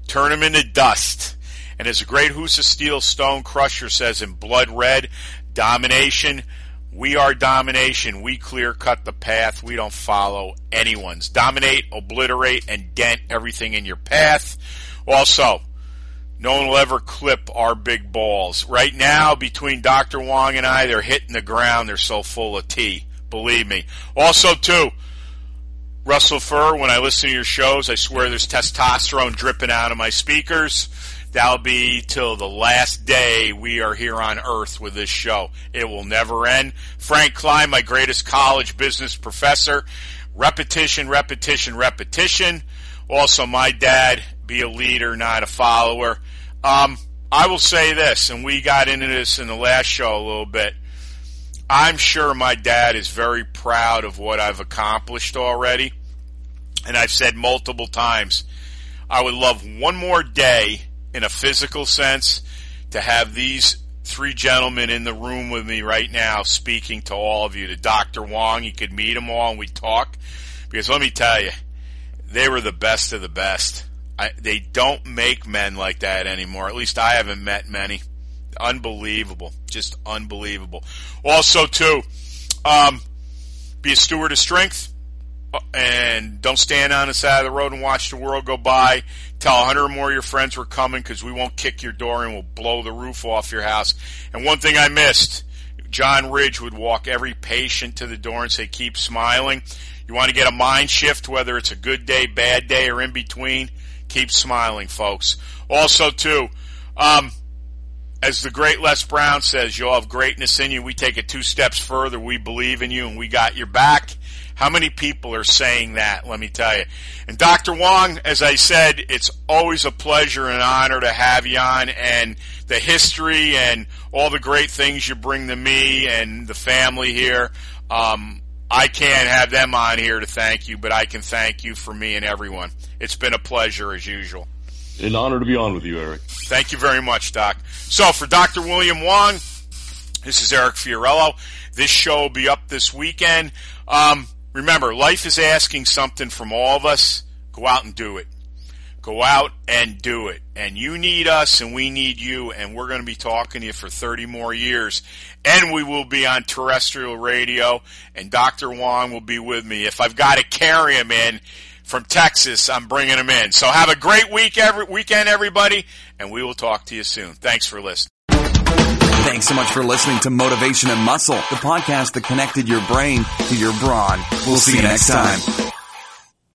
[SPEAKER 1] turn them into dust. And as a great Husafell Stone Crusher says in Blood Red, domination, we are domination. We clear cut the path. We don't follow anyone's. Dominate, obliterate, and dent everything in your path. Also, no one will ever clip our big balls. Right now, between Dr. Wong and I, they're hitting the ground. They're so full of tea. Believe me. Also, too, Russell Furr, when I listen to your shows, I swear there's testosterone dripping out of my speakers. That'll be till the last day we are here on earth with this show. It will never end. Frank Klein, my greatest college business professor. Repetition, repetition, repetition. Also, my dad, be a leader, not a follower. Um, I will say this, and we got into this in the last show a little bit. I'm sure my dad is very proud of what I've accomplished already. And I've said multiple times, I would love one more day in a physical sense to have these three gentlemen in the room with me right now speaking to all of you. To Dr. Wong, you could meet them all and we talk. Because let me tell you, they were the best of the best. I, they don't make men like that anymore. At least I haven't met many. Unbelievable. Just unbelievable. Also, too, um, be a steward of strength uh, and don't stand on the side of the road and watch the world go by. Tell a hundred or more of your friends we're coming because we won't kick your door and we'll blow the roof off your house. And one thing I missed, John Ridge would walk every patient to the door and say, keep smiling. You want to get a mind shift, whether it's a good day, bad day, or in between, keep smiling, folks. Also, too, um, as the great Les Brown says, you'll have greatness in you. We take it two steps further. We believe in you and we got your back. How many people are saying that? Let me tell you. And Dr. Wong, as I said, it's always a pleasure and honor to have you on and the history and all the great things you bring to me and the family here. Um, I can't have them on here to thank you, but I can thank you for me and everyone. It's been a pleasure as usual.
[SPEAKER 2] An honor to be on with you, Eric.
[SPEAKER 1] Thank you very much, Doc. So for Dr. William Wong, this is Eric Fiorillo. This show will be up this weekend. Um, remember, life is asking something from all of us. Go out and do it. Go out and do it. And you need us and we need you and we're going to be talking to you for 30 more years. And we will be on terrestrial radio and Dr. Wong will be with me. If I've got to carry him in from Texas, I'm bringing him in. So have a great week every weekend, everybody, and we will talk to you soon. Thanks for listening.
[SPEAKER 3] Thanks so much for listening to Motivation and Muscle, the podcast that connected your brain to your brawn. We'll see you next time.